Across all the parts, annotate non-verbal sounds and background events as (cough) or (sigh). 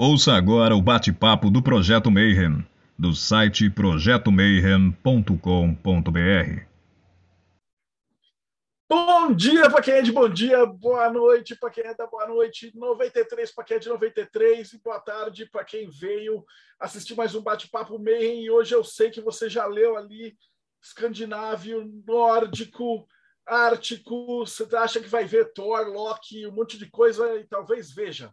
Ouça agora o bate-papo do Projeto Mayhem, do site projetomayhem.com.br. Bom dia para quem é de bom dia, boa noite para quem é da boa noite, 93 para quem é de 93 e boa tarde para quem veio assistir mais um bate-papo Mayhem. E hoje eu sei que você já leu ali escandinávio, nórdico, ártico, você acha que vai ver Thor, Loki, um monte de coisa e talvez veja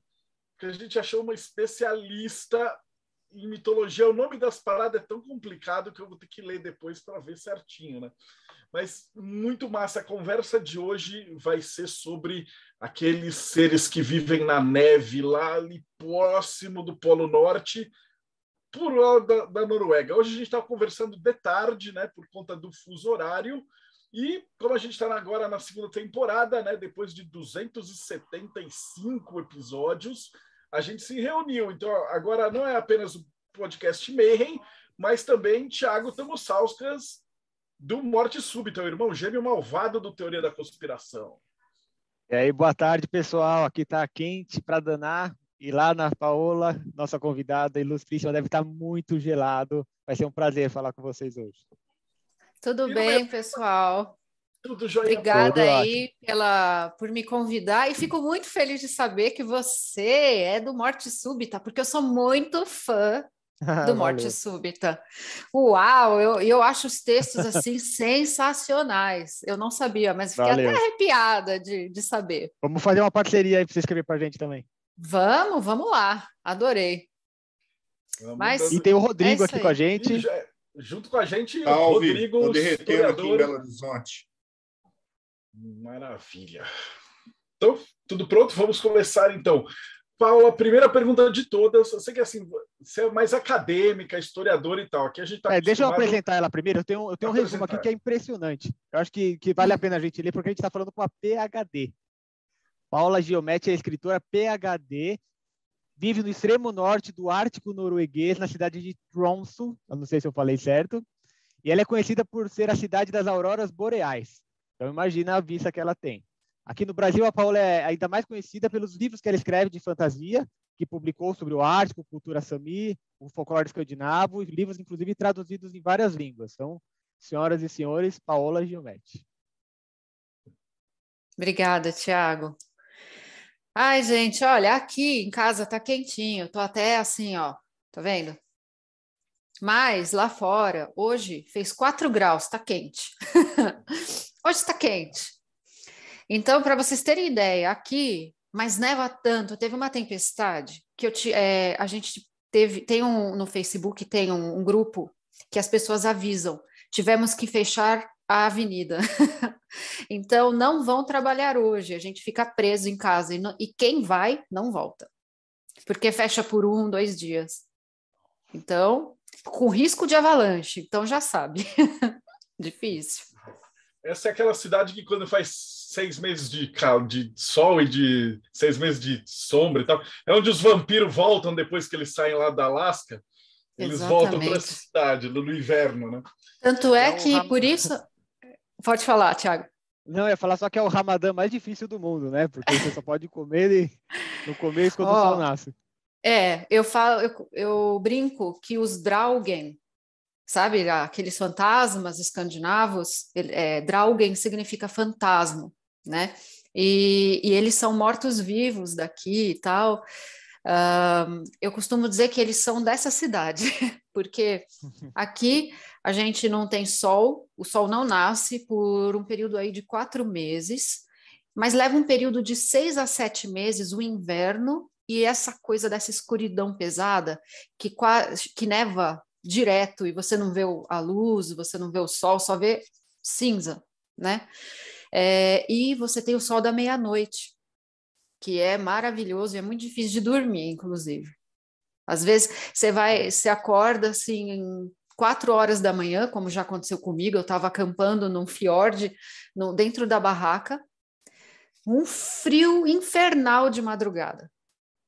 que a gente achou uma especialista em mitologia. O nome das paradas é tão complicado que eu vou ter que ler depois para ver certinho, né? Mas muito massa. A conversa de hoje vai ser sobre aqueles seres que vivem na neve lá ali próximo do Polo Norte, por lá da, da Noruega. Hoje a gente estava conversando de tarde, né? Por conta do fuso horário. E como a gente está agora na segunda temporada, né, depois de 275 episódios, a gente se reuniu. Então, agora não é apenas o podcast Mayhem, mas também Thiago Tamussauskas, do Morte Súbita, o irmão gêmeo malvado do Teoria da Conspiração. E aí, boa tarde, pessoal. Aqui está quente para danar. E lá na Paola, nossa convidada ilustríssima, deve estar tá muito gelado. Vai ser um prazer falar com vocês hoje. Tudo bem, pessoal? Tudo jóia. Obrigada Tudo aí pela, por me convidar e fico muito feliz de saber que você é do Morte Súbita, porque eu sou muito fã (laughs) do Morte Súbita. Uau, eu, eu acho os textos assim (laughs) sensacionais. Eu não sabia, mas fiquei Valeu. até arrepiada de, de saber. Vamos fazer uma parceria aí para você escrever para a gente também. Vamos, vamos lá. Adorei. Vamos mas, e tem o Rodrigo é aqui aí. com a gente. Já, junto com a gente, Salve, Rodrigo, tô derretendo aqui em Belo Horizonte. Maravilha. Então, tudo pronto? Vamos começar então. Paula, primeira pergunta de todas. Eu sei que assim, você é mais acadêmica, historiadora e tal. Aqui a gente tá é, Deixa eu apresentar ela primeiro. Eu tenho, eu tenho um resumo aqui que é impressionante. Eu acho que, que vale a pena a gente ler, porque a gente está falando com a PHD. Paula Giometti é escritora PHD, vive no extremo norte do Ártico norueguês, na cidade de Tromsø. Eu não sei se eu falei certo. E ela é conhecida por ser a cidade das auroras boreais. Então imagina a vista que ela tem. Aqui no Brasil, a Paula é ainda mais conhecida pelos livros que ela escreve de fantasia, que publicou sobre o Ártico, cultura sami, o folclore escandinavo, livros, inclusive, traduzidos em várias línguas. Então, senhoras e senhores, Paola Giometti. Obrigada, Tiago. Ai, gente, olha, aqui em casa tá quentinho, tô até assim, ó, tá vendo? Mas lá fora, hoje fez 4 graus, tá quente. (laughs) Hoje está quente. Então, para vocês terem ideia, aqui, mas neva tanto, teve uma tempestade que eu te, é, a gente teve, tem um no Facebook, tem um, um grupo que as pessoas avisam, tivemos que fechar a avenida. (laughs) então, não vão trabalhar hoje, a gente fica preso em casa e, não, e quem vai, não volta, porque fecha por um, dois dias. Então, com risco de avalanche, então já sabe. (laughs) Difícil. Essa é aquela cidade que quando faz seis meses de, de sol e de seis meses de sombra e tal, é onde os vampiros voltam depois que eles saem lá da Alasca. Eles Exatamente. voltam para essa cidade no inverno, né? Tanto é, é que por isso. Pode falar, Tiago. Não, eu ia falar só que é o ramadã mais difícil do mundo, né? Porque você só pode comer ele no começo quando oh, o sol nasce. É, eu falo, eu, eu brinco que os Draugen, sabe, aqueles fantasmas escandinavos, é, Draugen significa fantasma, né? E, e eles são mortos-vivos daqui e tal. Uh, eu costumo dizer que eles são dessa cidade, (laughs) porque (laughs) aqui a gente não tem sol, o sol não nasce por um período aí de quatro meses, mas leva um período de seis a sete meses, o inverno, e essa coisa dessa escuridão pesada, que, que neva direto e você não vê a luz, você não vê o sol, só vê cinza, né? É, e você tem o sol da meia-noite, que é maravilhoso e é muito difícil de dormir, inclusive. Às vezes você vai, você acorda assim quatro horas da manhã, como já aconteceu comigo, eu estava acampando num fiord, no, dentro da barraca, um frio infernal de madrugada,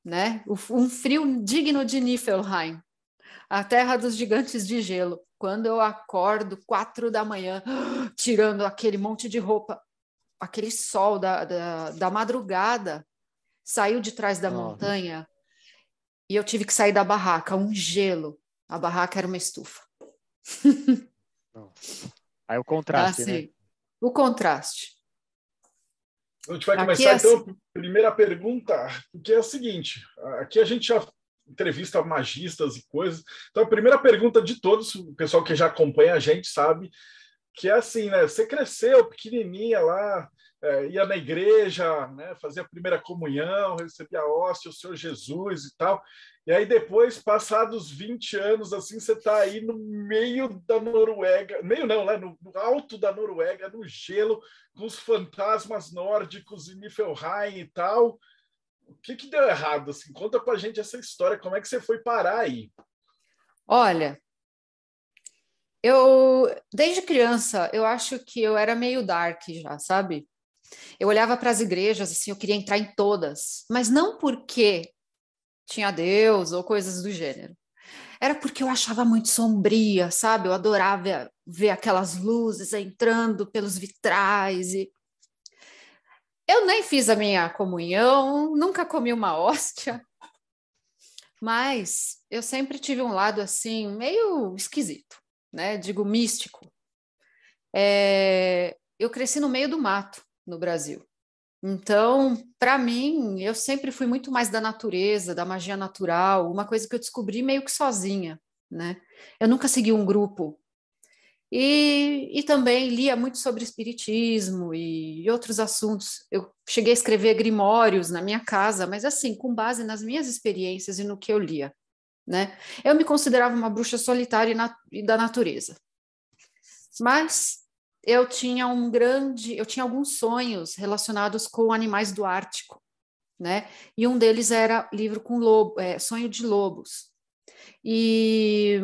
né? Um frio digno de Niflheim, a terra dos gigantes de gelo. Quando eu acordo, quatro da manhã, (gasps) tirando aquele monte de roupa, aquele sol da, da, da madrugada saiu de trás da oh. montanha. e eu tive que sair da barraca, um gelo. A barraca era uma estufa. Aí o contraste, assim, né? O contraste. A gente vai começar, aqui é então, assim... primeira pergunta, porque é o seguinte, aqui a gente já entrevista magistas e coisas, então a primeira pergunta de todos, o pessoal que já acompanha a gente sabe, que é assim, né, você cresceu pequenininha lá, é, ia na igreja, né, fazia a primeira comunhão, recebia a hóstia, o Senhor Jesus e tal. E aí depois, passados 20 anos, assim, você está aí no meio da Noruega, meio não, né, no, no, alto da Noruega, no gelo, com os fantasmas nórdicos e Niflheim e tal. O que, que deu errado? Assim? Conta pra gente essa história, como é que você foi parar aí? Olha, eu, desde criança, eu acho que eu era meio dark já, sabe? Eu olhava para as igrejas, assim, eu queria entrar em todas, mas não porque tinha Deus ou coisas do gênero. Era porque eu achava muito sombria, sabe? Eu adorava ver aquelas luzes entrando pelos vitrais e eu nem fiz a minha comunhão, nunca comi uma hóstia, mas eu sempre tive um lado assim meio esquisito, né? Digo místico. É... eu cresci no meio do mato no Brasil. Então, para mim, eu sempre fui muito mais da natureza, da magia natural, uma coisa que eu descobri meio que sozinha, né? Eu nunca segui um grupo. E, e também lia muito sobre espiritismo e, outros assuntos. Eu cheguei a escrever grimórios na minha casa, mas assim, com base nas minhas experiências e no que eu lia, né? Eu me considerava uma bruxa solitária e, na, e da natureza. Mas eu tinha um grande, eu tinha alguns sonhos relacionados com animais do Ártico, né? E um deles era livro com lobo, é, sonho de lobos. E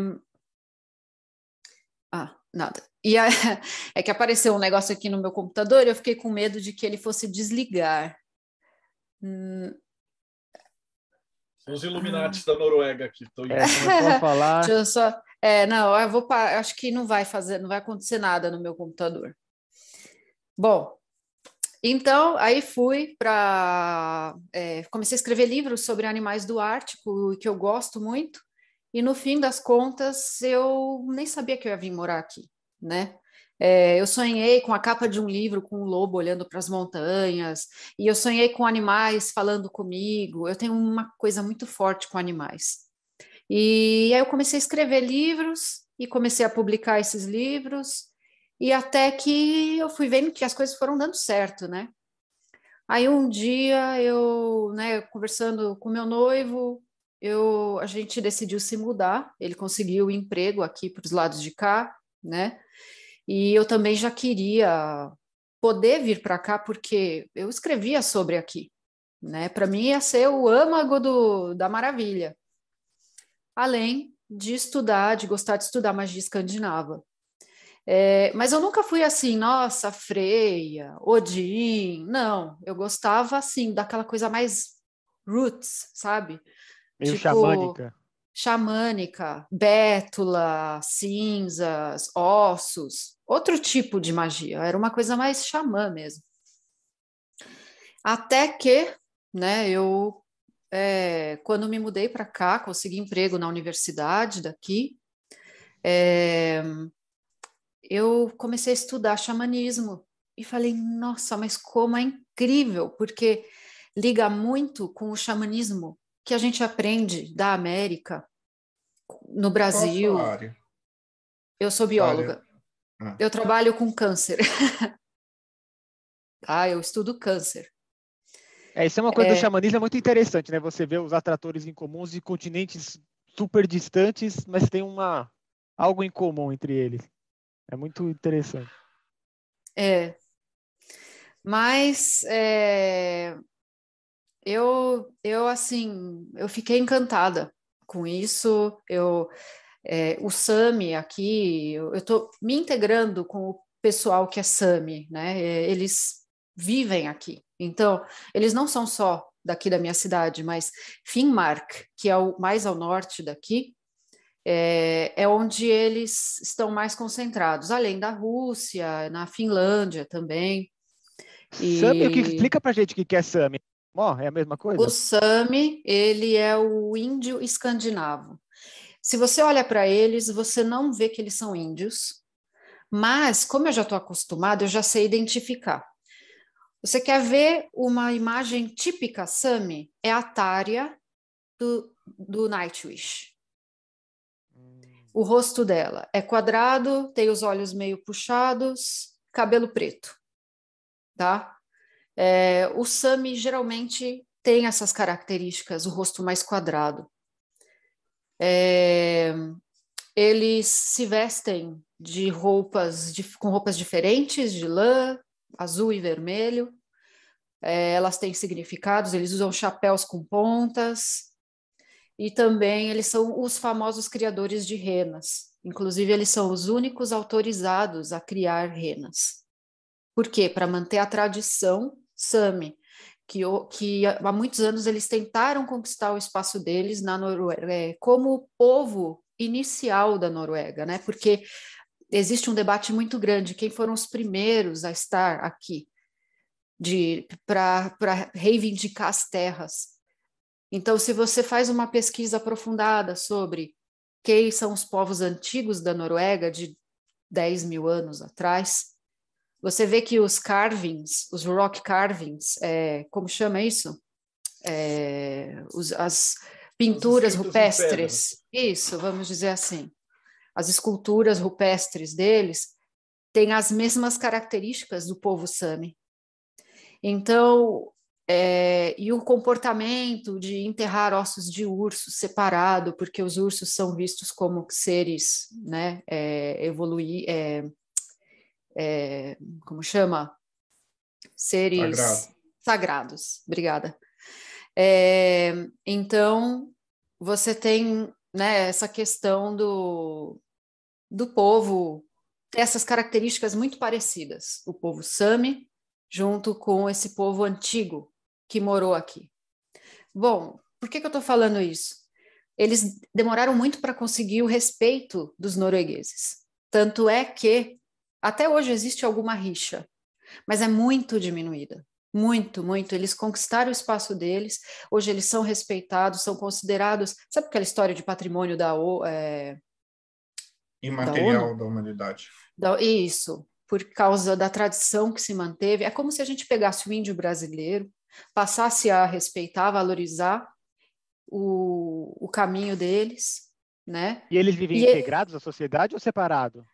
ah, nada. E a... (laughs) é que apareceu um negócio aqui no meu computador e eu fiquei com medo de que ele fosse desligar. Hum... Os Illuminati da Noruega aqui. Tô... É, a falar. (laughs) Deixa eu só... É, não, eu vou acho que não vai fazer, não vai acontecer nada no meu computador. Bom, então aí fui para é, comecei a escrever livros sobre animais do Ártico que eu gosto muito e no fim das contas eu nem sabia que eu ia vir morar aqui, né? É, eu sonhei com a capa de um livro com um lobo olhando para as montanhas, e eu sonhei com animais falando comigo. Eu tenho uma coisa muito forte com animais. E aí eu comecei a escrever livros e comecei a publicar esses livros, e até que eu fui vendo que as coisas foram dando certo, né? Aí um dia eu, né, conversando com meu noivo, eu, a gente decidiu se mudar. Ele conseguiu emprego aqui para os lados de cá, né? E eu também já queria poder vir para cá porque eu escrevia sobre aqui, né? Para mim ia ser o âmago do, da maravilha além de estudar, de gostar de estudar magia escandinava. É, mas eu nunca fui assim, nossa, Freia, Odin, não. Eu gostava, assim, daquela coisa mais roots, sabe? Meio tipo, xamânica. Xamânica, bétula, cinzas, ossos, outro tipo de magia. Era uma coisa mais xamã mesmo. Até que, né, eu é, quando me mudei para cá, consegui emprego na universidade daqui, é, eu comecei a estudar xamanismo e falei, nossa, mas como é incrível, porque liga muito com o xamanismo que a gente aprende da América, no Brasil. Eu sou bióloga. Ah. Eu trabalho com câncer. ah, (laughs) eu estudo câncer. É, isso é uma coisa é... do xamanismo é muito interessante, né? Você vê os atratores em comuns de continentes super distantes, mas tem uma algo em comum entre eles. É muito interessante. É. Mas é... eu, eu assim, eu fiquei encantada com isso. Eu, é, o Sami aqui, eu estou me integrando com o pessoal que é Sami, né? É, eles vivem aqui. Então, eles não são só daqui da minha cidade, mas Finnmark, que é o mais ao norte daqui, é, é, onde eles estão mais concentrados, além da Rússia, na Finlândia também. E... Sami, o que explica para gente o que é Sami? É a mesma coisa? O Sami, ele é o índio escandinavo. Se você olha para eles, você não vê que eles são índios, mas como eu já estou acostumado, eu já sei identificar. Você quer ver uma imagem típica Sami? É a Tária do, do Nightwish. O rosto dela é quadrado, tem os olhos meio puxados, cabelo preto, tá? É, o Sami geralmente tem essas características, o rosto mais quadrado. É, eles se vestem de roupas de, com roupas diferentes, de lã, azul e vermelho. É, elas têm significados, eles usam chapéus com pontas, e também eles são os famosos criadores de renas. Inclusive, eles são os únicos autorizados a criar renas. Por quê? Para manter a tradição Sami, que, que há muitos anos eles tentaram conquistar o espaço deles na Noruega, é, como povo inicial da Noruega, né? Porque existe um debate muito grande quem foram os primeiros a estar aqui para reivindicar as terras. Então, se você faz uma pesquisa aprofundada sobre quem são os povos antigos da Noruega de 10 mil anos atrás, você vê que os carvings, os rock carvings, é, como chama isso? É, os, as pinturas rupestres, isso, vamos dizer assim. As esculturas rupestres deles têm as mesmas características do povo Sami. Então, é, e o comportamento de enterrar ossos de urso separado, porque os ursos são vistos como seres, né, é, evoluir, é, é, como chama? Seres Sagrado. sagrados. Obrigada. É, então, você tem né, essa questão do, do povo, essas características muito parecidas. O povo Sami, junto com esse povo antigo, que morou aqui. Bom, por que, que eu estou falando isso? Eles demoraram muito para conseguir o respeito dos noruegueses. Tanto é que até hoje existe alguma rixa, mas é muito diminuída. Muito, muito. Eles conquistaram o espaço deles, hoje eles são respeitados, são considerados. Sabe aquela história de patrimônio da. É, Imaterial da, da humanidade. Da, isso, por causa da tradição que se manteve. É como se a gente pegasse o índio brasileiro, passasse a respeitar, valorizar o, o caminho deles, né? E eles vivem e integrados à sociedade ou separados?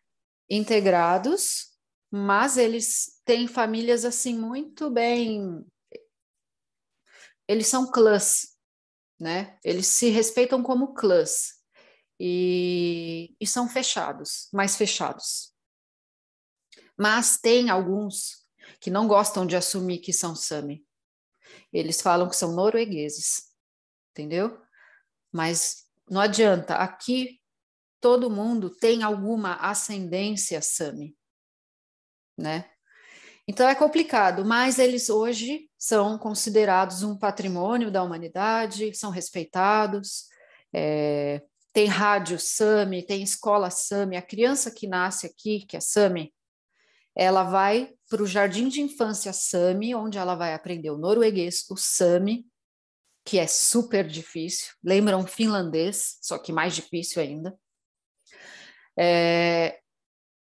Integrados, mas eles têm famílias assim muito bem. Eles são clãs, né? Eles se respeitam como clãs e, e são fechados, mais fechados. Mas tem alguns que não gostam de assumir que são Sami. Eles falam que são noruegueses, entendeu? Mas não adianta, aqui todo mundo tem alguma ascendência Sami, né? Então é complicado, mas eles hoje são considerados um patrimônio da humanidade, são respeitados, é, tem rádio Sami, tem escola Sami, a criança que nasce aqui, que é Sami, ela vai para o jardim de infância Sami, onde ela vai aprender o norueguês, o Sami, que é super difícil, lembra um finlandês, só que mais difícil ainda. É,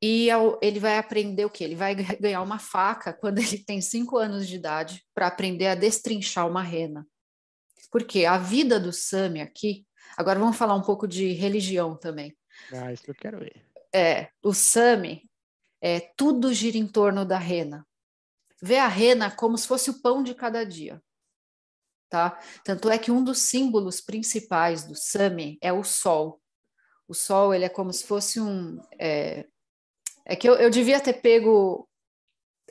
e ele vai aprender o que? Ele vai (laughs) ganhar uma faca quando ele tem cinco anos de idade para aprender a destrinchar uma rena. Porque a vida do Sami aqui. Agora vamos falar um pouco de religião também. Ah, isso que eu quero ver. É, o Sami, é, tudo gira em torno da rena. Vê a rena como se fosse o pão de cada dia. Tá? Tanto é que um dos símbolos principais do Sami é o sol. O sol ele é como se fosse um. É, é que eu, eu devia ter pego.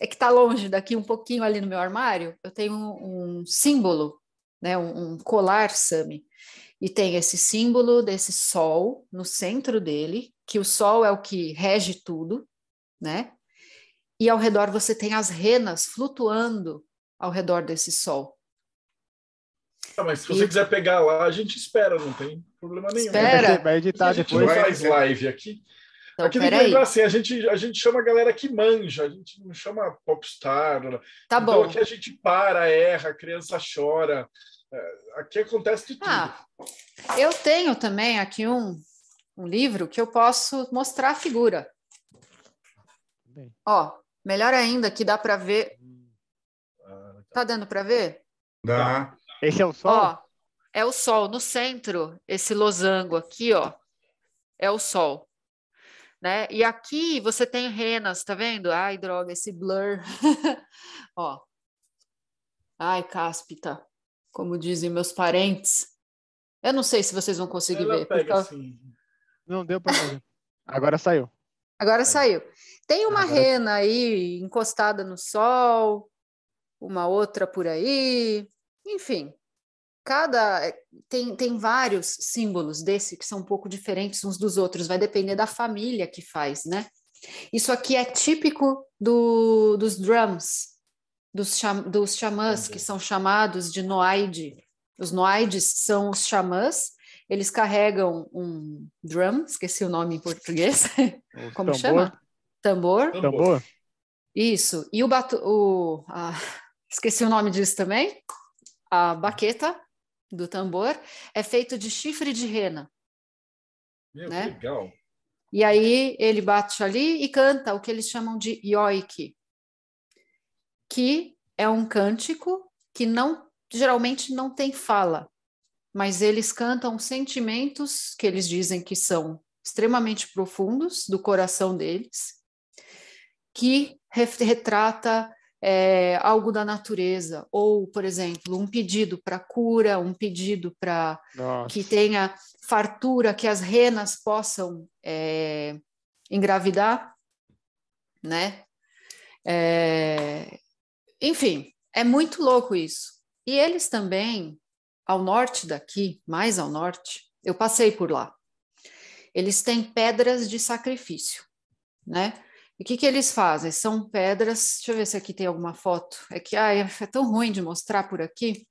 É que está longe daqui, um pouquinho ali no meu armário. Eu tenho um, um símbolo, né, um, um colar Sami. E tem esse símbolo desse sol no centro dele, que o sol é o que rege tudo, né? E ao redor você tem as renas flutuando ao redor desse sol. Ah, mas se você e... quiser pegar lá, a gente espera, não tem problema nenhum. Espera. Vai editar a gente depois. não faz live aqui. Então, Aqui tem que peraí. lembrar assim, a gente, a gente chama a galera que manja, a gente não chama popstar. Tá então bom. aqui a gente para, erra, a criança chora. É, Aqui acontece de tudo. Ah, eu tenho também aqui um, um livro que eu posso mostrar a figura. Bem. Ó, melhor ainda que dá para ver. Ah, Tá dando para ver? Dá. Esse é o sol? Ó, é o sol no centro, esse losango aqui, ó, é o sol. Né? E aqui você tem renas, tá vendo? Ai, droga, esse blur. (laughs) ó. Ai, cáspita, como dizem meus parentes. Eu não sei se vocês vão conseguir Ela ver. pega causa- assim. Não deu para ver. Agora saiu. Agora saiu. Tem uma Agora- rena aí encostada no sol, uma outra por aí, enfim. Cada tem, tem vários símbolos desse que são um pouco diferentes uns dos outros, vai depender da família que faz, né? Isso aqui é típico do, dos drums, dos, cham, dos xamãs, que são chamados de noide. Os noides são os xamãs, eles carregam um drum, esqueci o nome em português, O (laughs) (laughs) como tambor, chama? Tambor. Tambor? Isso. E o, batu o a- (laughs) esqueci o nome disso também. A baqueta do tambor é feito de chifre de rena. Meu, Né? que legal. E aí ele bate ali e canta o que eles chamam de yoik, que é um cântico que não geralmente não tem fala, mas eles cantam sentimentos que eles dizem que são extremamente profundos do coração deles, que retrata é, algo da natureza, ou, por exemplo, um pedido para cura, um pedido para que tenha fartura, que as renas possam é, engravidar, né? É, enfim, é muito louco isso. E eles também, ao norte daqui, mais ao norte, eu passei por lá. Eles têm pedras de sacrifício, né? E o que, que eles fazem? São pedras. Deixa eu ver se aqui tem alguma foto. É que ai, (laughs) é tão ruim de mostrar por aqui.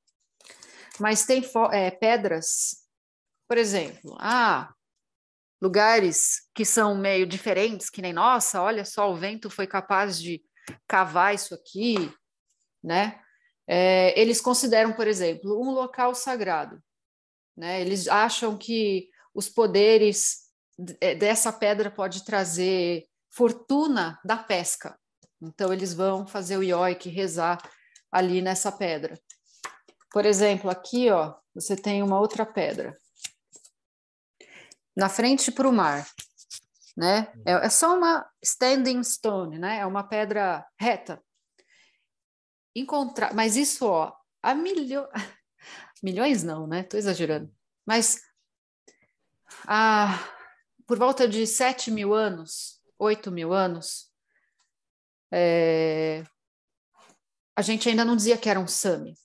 Mas tem é, pedras por exemplo, ah, lugares que são meio diferentes, que nem nossa, olha só, o vento foi capaz de cavar isso aqui, né? É, eles consideram, por exemplo, um local sagrado, né? Eles acham que os poderes eh, dessa pedra pode trazer fortuna da pesca. Então eles vão fazer o ioique, rezar ali nessa pedra. Por exemplo, aqui, ó, você tem uma outra pedra na frente para o mar, né? É, é só uma standing stone, né? É uma pedra reta. Encontrar, mas isso, ó, há milho... (laughs) milhões não, né? Estou exagerando. Mas há, por volta de 7 mil anos, 8 mil anos, é, a gente ainda não dizia que era um Sami.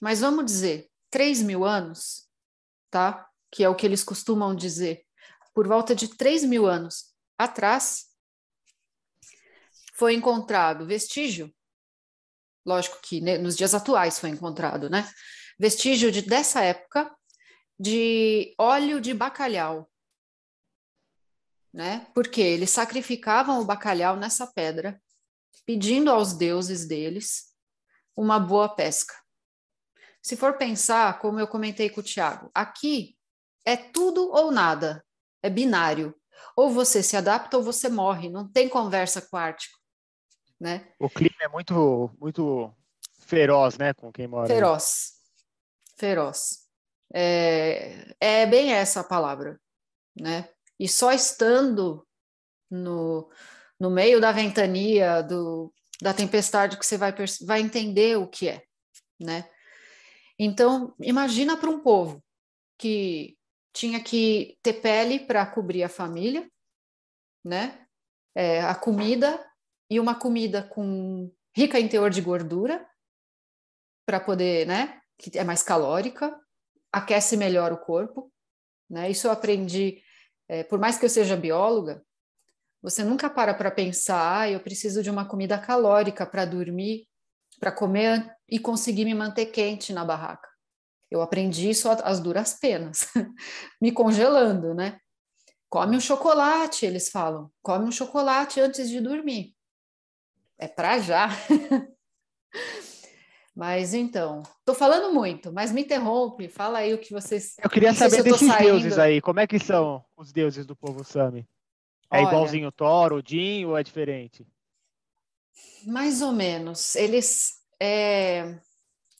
Mas vamos dizer, 3 mil anos, tá? que é o que eles costumam dizer, por volta de 3 mil anos atrás, foi encontrado vestígio, lógico que né, nos dias atuais foi encontrado, né? Vestígio de, dessa época de óleo de bacalhau, né? Porque eles sacrificavam o bacalhau nessa pedra, pedindo aos deuses deles uma boa pesca. Se for pensar, como eu comentei com o Tiago, aqui é tudo ou nada, é binário. Ou você se adapta ou você morre, não tem conversa com o Ártico, né? O clima é muito, muito feroz, né, com quem mora. Feroz, feroz. É, é bem essa a palavra, né? E só estando no, no meio da ventania, do, da tempestade, que você vai, vai entender o que é, né? Então, imagina para um povo que tinha que ter pele para cobrir a família, né? É, a comida e uma comida com rica em teor de gordura para poder, né? Que é mais calórica, aquece melhor o corpo, né? Isso eu aprendi. É, por mais que eu seja bióloga, você nunca para para pensar, ah, eu preciso de uma comida calórica para dormir, para comer e conseguir me manter quente na barraca. Eu aprendi isso às duras penas, (laughs) me congelando, né? Come um chocolate, eles falam. Come um chocolate antes de dormir. É para já. (laughs) mas então, tô falando muito, mas me interrompe. Fala aí o que vocês. Eu queria saber se desses deuses aí. Como é que são os deuses do povo Sami? É Olha, igualzinho Thor, Odin ou é diferente? Mais ou menos. Eles. É,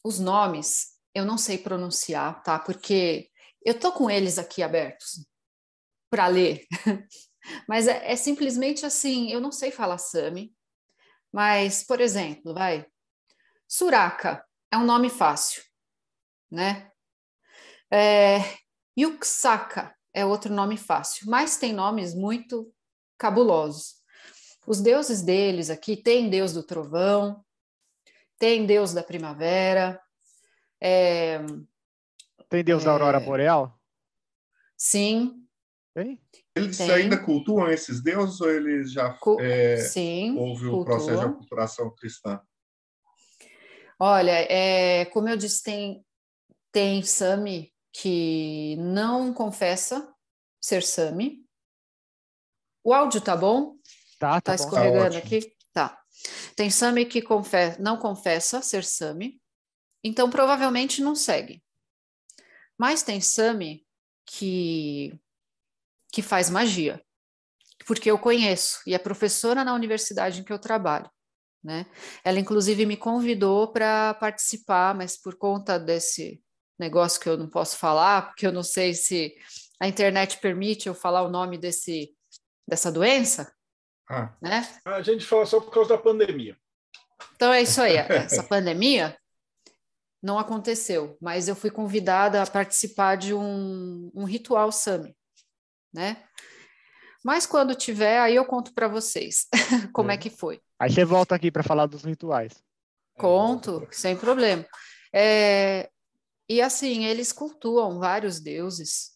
os nomes eu não sei pronunciar, tá? Porque eu tô com eles aqui abertos para ler. (laughs) mas é, é, simplesmente assim, eu não sei falar Sami, mas, por exemplo, vai. Suraka é um nome fácil, né? É, Yuksaka é outro nome fácil, mas tem nomes muito cabulosos. Os deuses deles aqui tem deus do trovão, tem deus da primavera. É, tem deus é, da aurora boreal? Sim. Tem? Eles tem. ainda cultuam esses deuses ou eles já Cu é, sim, houve o processo de aculturação cristã? Olha, é, como eu disse, tem, tem Sami que não confessa ser Sami, o áudio tá bom? Tá, tá, tá escorregando tá aqui? Tá. Tem Sami que confessa, não confessa ser Sami, então provavelmente não segue. Mas tem Sami que, que faz magia, porque eu conheço, e é professora na universidade em que eu trabalho. Né? Ela, inclusive, me convidou para participar, mas por conta desse negócio que eu não posso falar, porque eu não sei se a internet permite eu falar o nome desse dessa doença, ah. né? A gente fala só por causa da pandemia. Então é isso aí. (laughs) Essa pandemia não aconteceu, mas eu fui convidada a participar de um, um ritual Sami, né? Mas quando tiver, aí eu conto para vocês (laughs) como é. é. que foi. Aí você volta aqui para falar dos rituais. Conto, sem problema. É, e assim, eles cultuam vários deuses,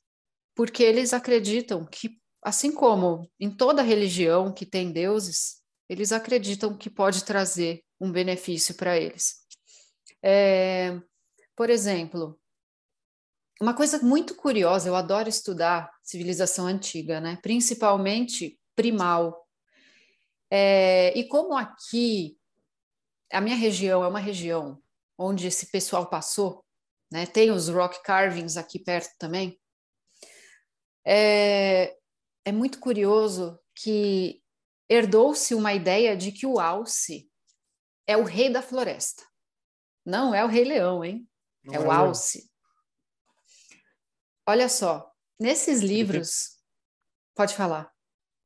porque eles acreditam que assim como em toda religião que tem deuses, eles acreditam que pode trazer um benefício para eles. É, por exemplo, uma coisa muito curiosa, eu adoro estudar civilização antiga, né? principalmente primal. É, e como aqui, a minha região é uma região onde esse pessoal passou, né? tem os rock carvings aqui perto também, é, é muito curioso que herdou-se uma ideia de que o alce é o rei da floresta. Não é o rei leão, hein? Não é, é o alce. Olha só, nesses livros, pode falar.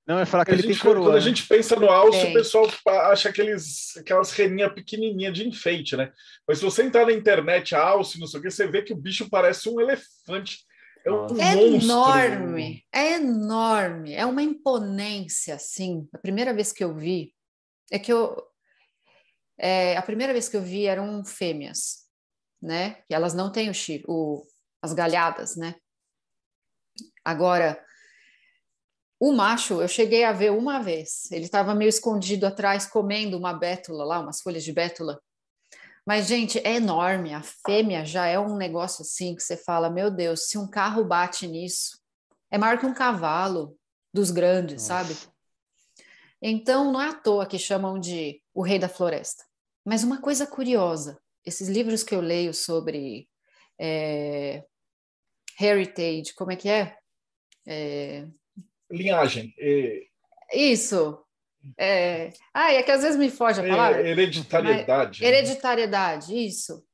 Não, é falar que ele gente, tem coroa. Quando a gente pensa no alce, tem. o pessoal acha aqueles, aquelas reninhas pequenininhas de enfeite, né? Mas se você entrar na internet, alce, não sei o que, você vê que o bicho parece um elefante é um é enorme, é enorme, é uma imponência, assim. A primeira vez que eu vi, é que eu. É, a primeira vez que eu vi eram fêmeas, né? Que elas não têm o, o as galhadas, né? Agora, o macho, eu cheguei a ver uma vez. Ele estava meio escondido atrás, comendo uma bétula lá, umas folhas de bétula. Mas, gente, é enorme. A fêmea já é um negócio assim que você fala: meu Deus, se um carro bate nisso, é maior que um cavalo dos grandes, Nossa. sabe? Então, não é à toa que chamam de o rei da floresta. Mas uma coisa curiosa: esses livros que eu leio sobre é, heritage, como é que é? é... Linhagem. É... Isso, é... Ah, é que às vezes me foge a palavra. Hereditariedade. Mas... Hereditariedade, isso.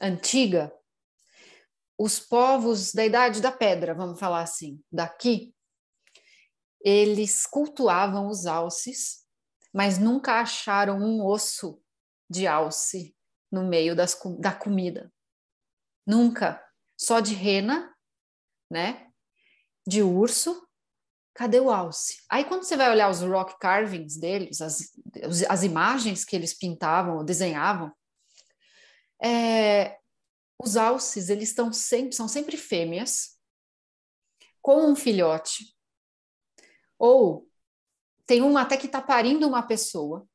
Antiga. Os povos da Idade da Pedra, vamos falar assim, daqui, eles cultuavam os alces, mas nunca acharam um osso de alce no meio das, da comida. Nunca. Só de rena, né? De urso cadê o alce? Aí quando você vai olhar os rock carvings deles, as, as imagens que eles pintavam, desenhavam, é, os alces eles estão sempre são sempre fêmeas com um filhote ou tem uma até que está parindo uma pessoa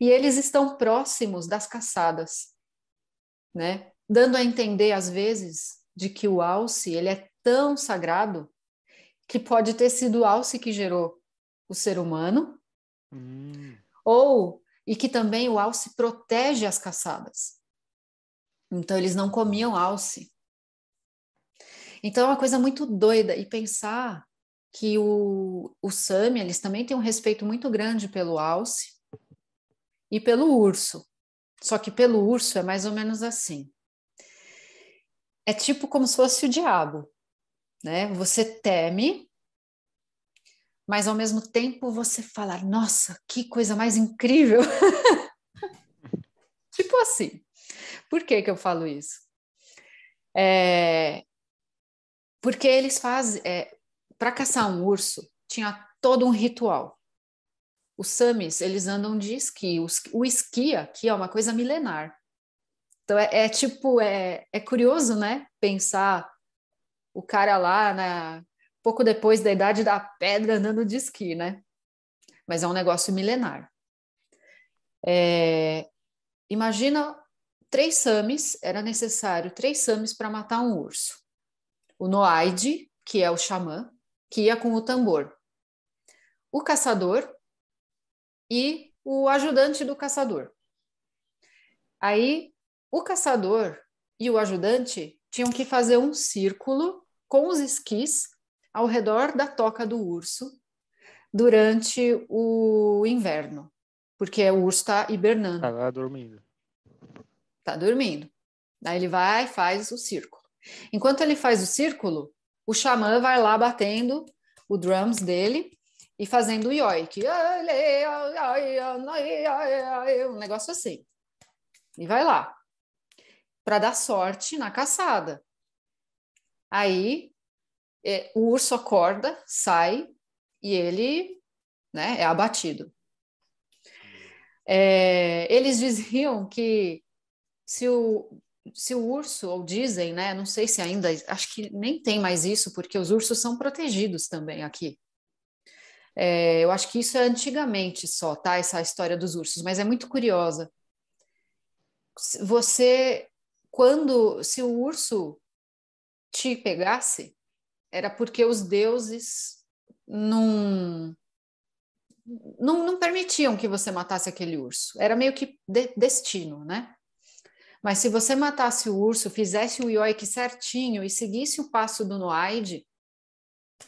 e eles estão próximos das caçadas, né? Dando a entender às vezes de que o alce ele é tão sagrado que pode ter sido o alce que gerou o ser humano, Hum. ou e que também o alce protege as caçadas. Então eles não comiam alce. Então é uma coisa muito doida e pensar que o, o Sami, eles também têm um respeito muito grande pelo alce e pelo urso. Só que pelo urso é mais ou menos assim. É tipo como se fosse o diabo, né? Você teme, mas ao mesmo tempo você fala: "Nossa, que coisa mais incrível". (laughs) tipo assim. Por que que eu falo isso? É, porque eles fazem, é, para caçar um urso, tinha todo um ritual. Os Samis, eles andam de esqui. O, esqui aqui é uma coisa milenar. Então, é, é, tipo, é, é curioso, né? Pensar o cara lá, na, pouco depois da idade da pedra, andando de esqui, né? Mas é um negócio milenar. É, imagina três Samis, era necessário três Samis para matar um urso. O Noaide, que é o xamã, que ia com o tambor. O caçador e o ajudante do caçador. Aí, o caçador e o ajudante tinham que fazer um círculo com os esquis ao redor da toca do urso durante o inverno, porque o urso está hibernando. Está dormindo. Está dormindo. Daí ele vai e faz o círculo. Enquanto ele faz o círculo, o xamã vai lá batendo o drums dele e fazendo o yoik. Um negócio assim. E vai lá. Para dar sorte na caçada. Aí é, o urso acorda, sai e ele né, é abatido. É, eles diziam que se o, se o urso, ou dizem, né? Não sei se ainda, acho que nem tem mais isso, porque os ursos são protegidos também aqui. É, eu acho que isso é antigamente só, tá? Essa história dos ursos, mas é muito curiosa. Você, quando, se o urso te pegasse, era porque os deuses não, não, não permitiam que você matasse aquele urso. Era meio que de, destino, né? Mas se você matasse o urso, fizesse o yoik certinho e seguisse o passo do Noaide,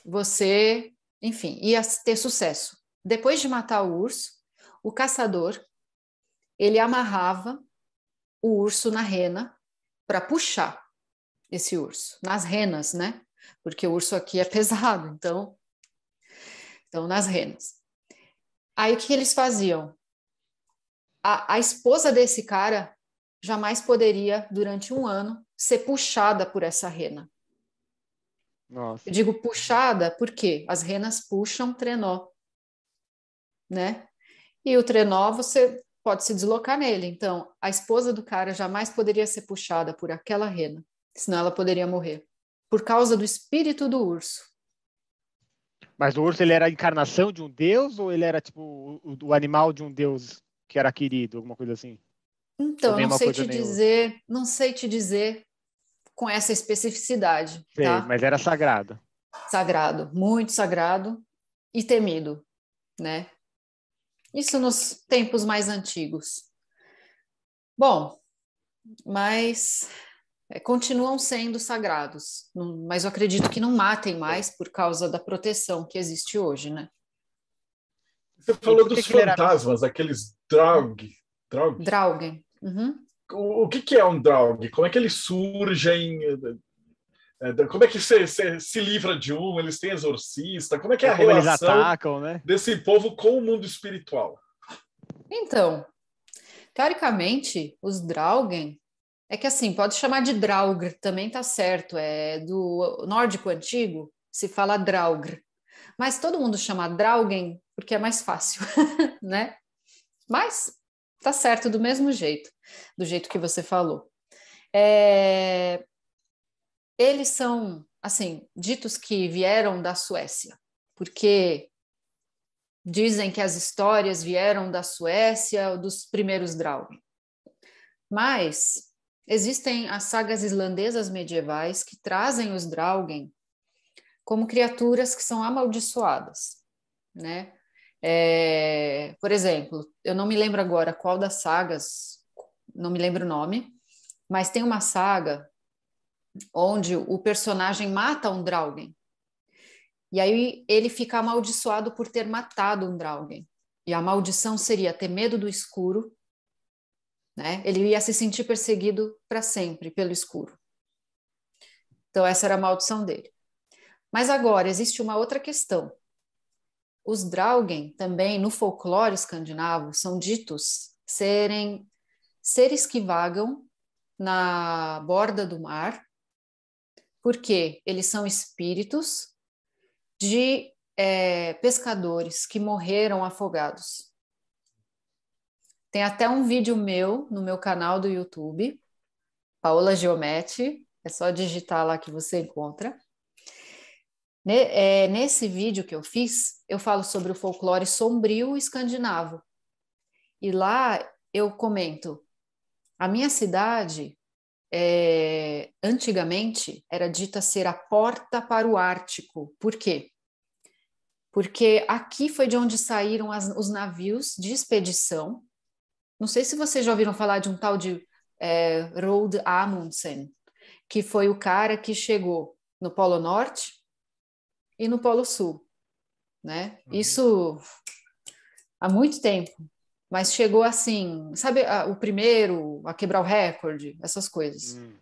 você, enfim, ia ter sucesso. Depois de matar o urso, o caçador, ele amarrava o urso na rena para puxar esse urso, nas renas, né? Porque o urso aqui é (laughs) pesado, então, então nas renas. Aí o que eles faziam? A, a esposa desse cara jamais poderia, durante um ano, ser puxada por essa rena. Nossa. Eu digo puxada porque as renas puxam trenó, né? E o trenó você pode se deslocar nele. Então, a esposa do cara jamais poderia ser puxada por aquela rena, senão ela poderia morrer, por causa do espírito do urso. Mas o urso ele era a encarnação de um deus ou ele era tipo o, o animal de um deus que era querido, alguma coisa assim? Então, não sei te dizer, não sei te dizer com essa especificidade. Sei, tá? mas era sagrado. Sagrado, muito sagrado e temido, né? Isso nos tempos mais antigos. Bom, mas é, continuam sendo sagrados, não, mas eu acredito que não matem mais por causa da proteção que existe hoje, né? Você falou dos fantasmas, era... aqueles Draug. Draug. Draugen. Uhum. O, o que, que, é um Draug? Como é que eles surgem? Como é que você, você se livra de um? Eles têm exorcista? Como é que é a Como relação atacam, né? desse povo com o mundo espiritual? Então, teoricamente, os Draugen é que assim, pode chamar de Draugr, também tá certo, é do nórdico antigo, se fala Draugr. Mas todo mundo chama Draugen porque é mais fácil, (laughs) né? Mas tá certo do mesmo jeito, do jeito que você falou. É... Eles são, assim, ditos que vieram da Suécia, porque dizem que as histórias vieram da Suécia, dos primeiros Draugen. Mas existem as sagas islandesas medievais que trazem os Draugen como criaturas que são amaldiçoadas, né? É, por exemplo, eu não me lembro agora qual das sagas, não me lembro o nome, mas tem uma saga onde o personagem mata um Draugen. E aí ele fica amaldiçoado por ter matado um Draugen. E a maldição seria ter medo do escuro, né? Ele ia se sentir perseguido para sempre pelo escuro. Então essa era a maldição dele. Mas agora existe uma outra questão. Os Draugen também no folclore escandinavo são ditos serem seres que vagam na borda do mar, porque eles são espíritos de é, pescadores que morreram afogados. Tem até um vídeo meu no meu canal do YouTube, Paola Geometti, é só digitar lá que você encontra. É, nesse vídeo que eu fiz, eu falo sobre o folclore sombrio escandinavo. E lá eu comento: a minha cidade, é, antigamente, era dita ser a porta para o Ártico. Por quê? porque aqui foi de onde saíram as, os navios de expedição. Não sei se vocês já ouviram falar de um tal de é, Roald Amundsen, que foi o cara que chegou no Polo Norte e no Polo Sul, né? Uhum. Isso há muito tempo, mas chegou assim, sabe, a, o primeiro a quebrar o recorde, essas coisas. Uhum.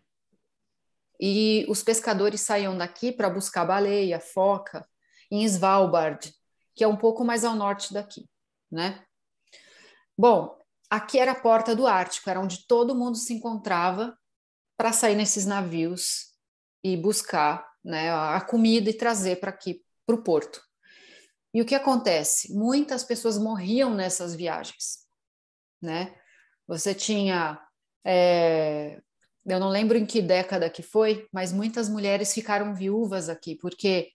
E os pescadores saíam daqui para buscar baleia, foca, em Svalbard, que é um pouco mais ao norte daqui, né? Bom, aqui era a porta do Ártico, era onde todo mundo se encontrava para sair nesses navios e buscar né, a comida e trazer para aqui, para o porto. E o que acontece? Muitas pessoas morriam nessas viagens, né? Você tinha, é, eu não lembro em que década que foi, mas muitas mulheres ficaram viúvas aqui, porque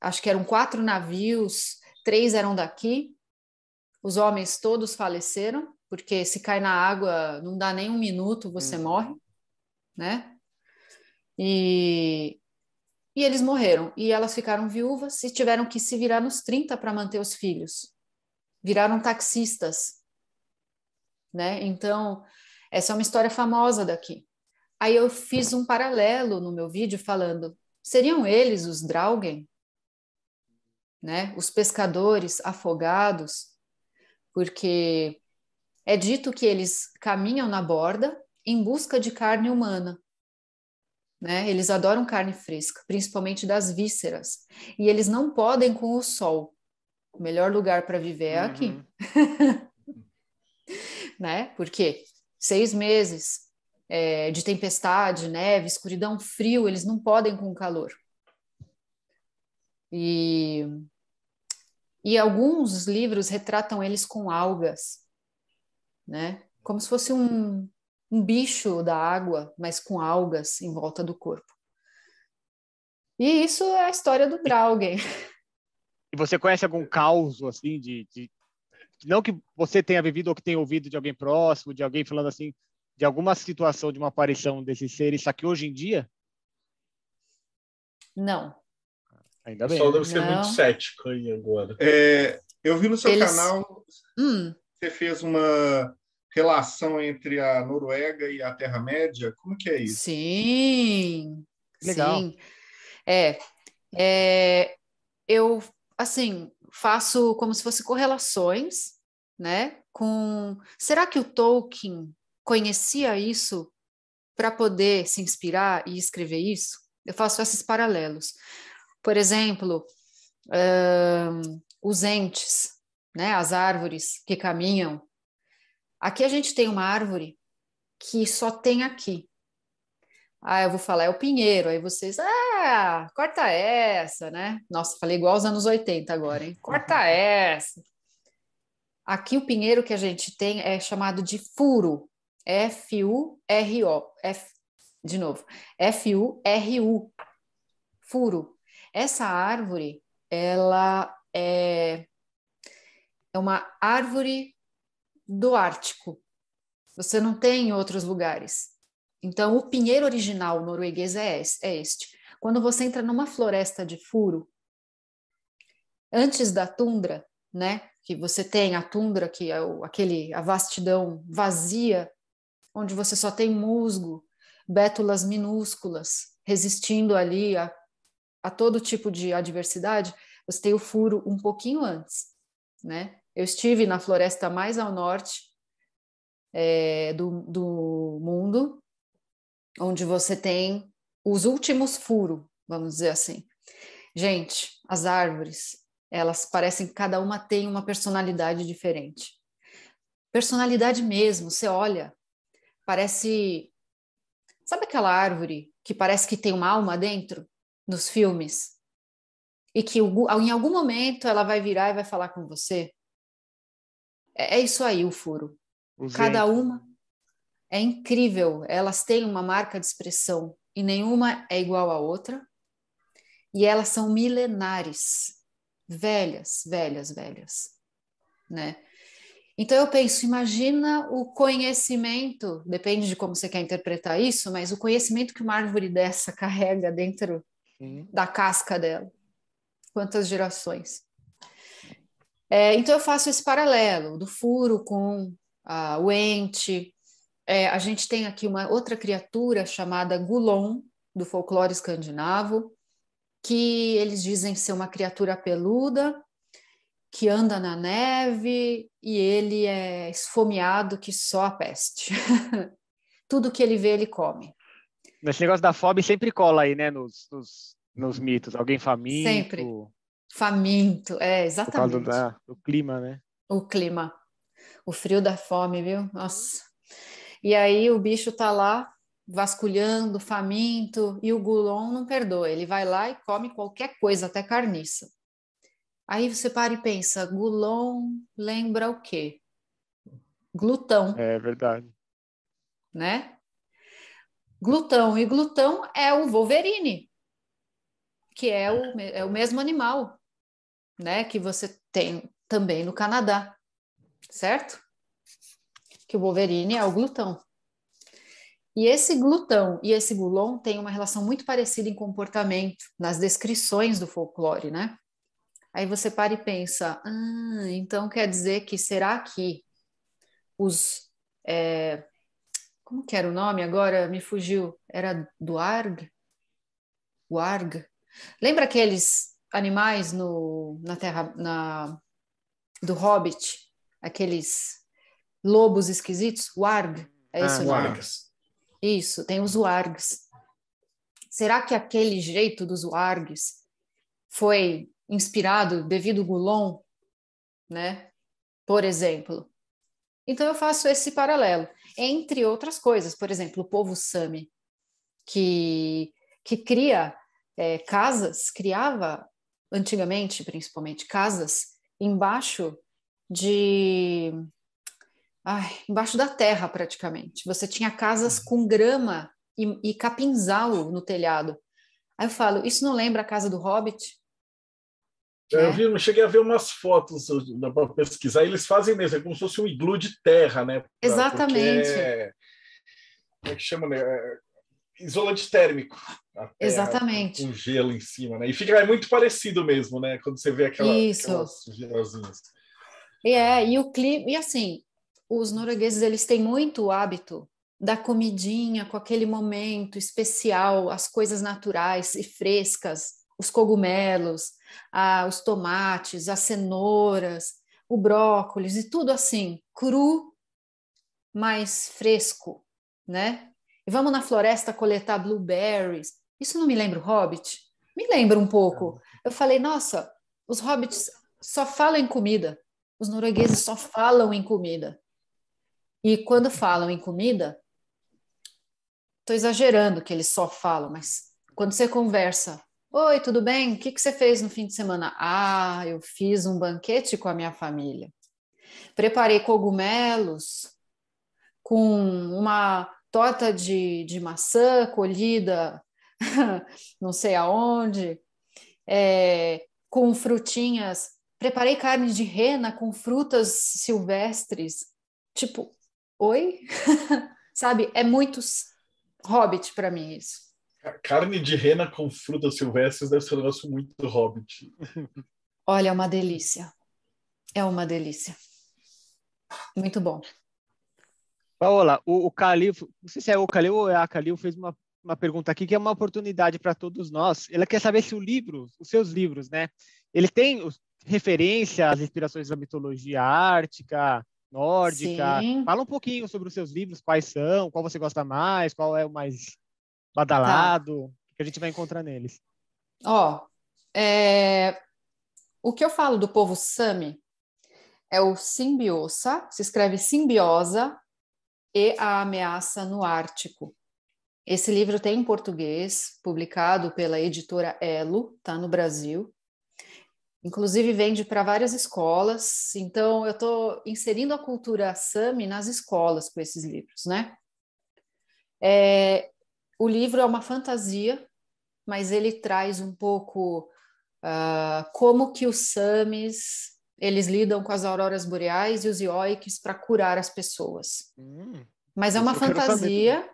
acho que eram quatro navios, três eram daqui, os homens todos faleceram, porque se cai na água não dá nem um minuto, você uhum. morre, né? E, e eles morreram. E elas ficaram viúvas e tiveram que se virar nos 30 para manter os filhos. Viraram taxistas, né? Então, essa é uma história famosa daqui. Aí eu fiz um paralelo no meu vídeo falando, seriam eles os Draugen? né? Os pescadores afogados, porque é dito que eles caminham na borda em busca de carne humana. Né? Eles adoram carne fresca, principalmente das vísceras, e eles não podem com o sol. O melhor lugar para viver é aqui. Uhum. (laughs) né? Porque seis meses é, de tempestade, neve, escuridão, frio, eles não podem com o calor. E e alguns livros retratam eles com algas, né? Como se fosse um, um bicho da água, mas com algas em volta do corpo. E isso é a história do Draugen. (laughs) E você conhece algum caos, assim, de, de, Não que você tenha vivido ou que tenha ouvido de alguém próximo, de alguém falando assim, de alguma situação de uma aparição desses seres, só que hoje em dia? Não. Ainda bem. O pessoal deve ser muito cético aí agora. É, eu vi no seu Eles... canal, hum. Você fez uma relação entre a Noruega e a Terra-média. Como que é isso? Sim, Legal. sim. É, é, eu, assim, faço como se fosse correlações, né, com... Será que o Tolkien conhecia isso para poder se inspirar e escrever isso? Eu faço esses paralelos. Por exemplo, uh, os entes, né, as árvores que caminham. Aqui a gente tem uma árvore que só tem aqui. Ah, eu vou falar, é o pinheiro. Aí vocês, ah, corta essa, né? Nossa, falei igual aos anos 80 agora, hein? Corta (laughs) essa. Aqui o pinheiro que a gente tem é chamado de furo. F-U-R-O. F, de novo. F-U-R-U. Furo. Essa árvore, ela é, é uma árvore do Ártico. Você não tem em outros lugares. Então, o pinheiro original norueguês é, é este. quando você entra numa floresta de furo, antes da tundra, né? Que você tem a tundra, que é o, aquele a vastidão vazia, onde você só tem musgo, bétulas minúsculas resistindo ali a, a todo tipo de adversidade. Você tem o furo um pouquinho antes, né? Eu estive na floresta mais ao norte é, do, do mundo, onde você tem os últimos furos, vamos dizer assim. Gente, as árvores, elas parecem que cada uma tem uma personalidade diferente. Personalidade mesmo, você olha, parece. Sabe aquela árvore que parece que tem uma alma dentro nos filmes? E que em algum momento ela vai virar e vai falar com você? É, é isso aí o furo. O cada uma é incrível, elas têm uma marca de expressão e nenhuma é igual à outra. E elas são milenares velhas, velhas, velhas, né? Então eu penso, imagina o conhecimento, depende de como você quer interpretar isso, mas o conhecimento que uma árvore dessa (laughs) carrega dentro uhum. da casca dela. Quantas gerações? É, então eu faço esse paralelo do furo com a, o ente. É, a gente tem aqui uma outra criatura chamada Gulon, do folclore escandinavo, que eles dizem ser uma criatura peluda, que anda na neve e ele é esfomeado que só a peste. (laughs) Tudo que ele vê, ele come. Esse negócio da fome sempre cola aí, né, nos, nos, nos mitos. Alguém faminto. Sempre. Faminto, é, exatamente. Por causa da, do clima, né? O clima. O frio da fome, viu? Nossa. E aí o bicho tá lá vasculhando, faminto, e o Gulon não perdoa, ele vai lá e come qualquer coisa, até carniça. Aí você para e pensa, Gulon lembra o quê? Glutão. É verdade. Né? Glutão, e glutão é o Wolverine, que é o, é o mesmo animal, né, que você tem também no Canadá, certo? Que o Wolverine é o glutão. E esse glutão e esse gulon têm uma relação muito parecida em comportamento, nas descrições do folclore, né? Aí você para e pensa, ah, então quer dizer que será que os. É, como que era o nome agora? Me fugiu. Era Duarg? Warg? Lembra aqueles animais no, na terra na, do Hobbit? Aqueles lobos esquisitos? Warg? É esse ah, nome? Isso, tem os wargs. Será que aquele jeito dos wargs foi inspirado devido ao Gulon, né? Por exemplo. Então eu faço esse paralelo, entre outras coisas, por exemplo, o povo Sami, que, que cria é, casas, criava antigamente, principalmente, casas embaixo de ai, embaixo da terra praticamente. Você tinha casas com grama e, e capinzal no telhado. Aí eu falo, isso não lembra a casa do Hobbit? É, eu, vi, eu cheguei a ver umas fotos para pesquisar, eles fazem mesmo, é como se fosse um iglu de terra, né? Pra, Exatamente. É, como é que chama, né? Isolante térmico. Terra, Exatamente. Com gelo em cima, né? E fica é muito parecido mesmo, né? Quando você vê aquela, Isso. aquelas gelosinhas. É, e o clima, e assim, os noruegueses eles têm muito o hábito da comidinha com aquele momento especial, as coisas naturais e frescas, os cogumelos, ah, os tomates, as cenouras, o brócolis e tudo assim, cru, mas fresco, né? E vamos na floresta coletar blueberries. Isso não me lembra o Hobbit? Me lembra um pouco. Eu falei, nossa, os hobbits só falam em comida. Os noruegueses só falam em comida. E quando falam em comida, estou exagerando que eles só falam, mas quando você conversa, oi, tudo bem? O que, que você fez no fim de semana? Ah, eu fiz um banquete com a minha família. Preparei cogumelos com uma torta de, de maçã colhida (laughs) não sei aonde, é, com frutinhas. Preparei carne de rena com frutas silvestres. Tipo, oi? (laughs) Sabe? É muito hobbit para mim isso. Carne de rena com frutas silvestres deve ser um negócio muito hobbit. Olha, é uma delícia. É uma delícia. Muito bom. Paola, o, o Calil, não sei se é o Calil ou é a Calil, fez uma, uma pergunta aqui que é uma oportunidade para todos nós. Ela quer saber se o livro, os seus livros, né, ele tem referência às inspirações da mitologia ártica, nórdica. Sim. Fala um pouquinho sobre os seus livros, quais são, qual você gosta mais, qual é o mais badalado, tá. que a gente vai encontrar neles. Ó, é... o que eu falo do povo Sami é o simbiosa, se escreve simbiosa, e a ameaça no Ártico. Esse livro tem em português, publicado pela editora Elo, tá no Brasil. Inclusive vende para várias escolas, então eu estou inserindo a cultura Sami nas escolas com esses livros, né? É, o livro é uma fantasia, mas ele traz um pouco uh, como que os Samis eles lidam com as auroras boreais e os ioiques para curar as pessoas. Hum, mas é uma fantasia,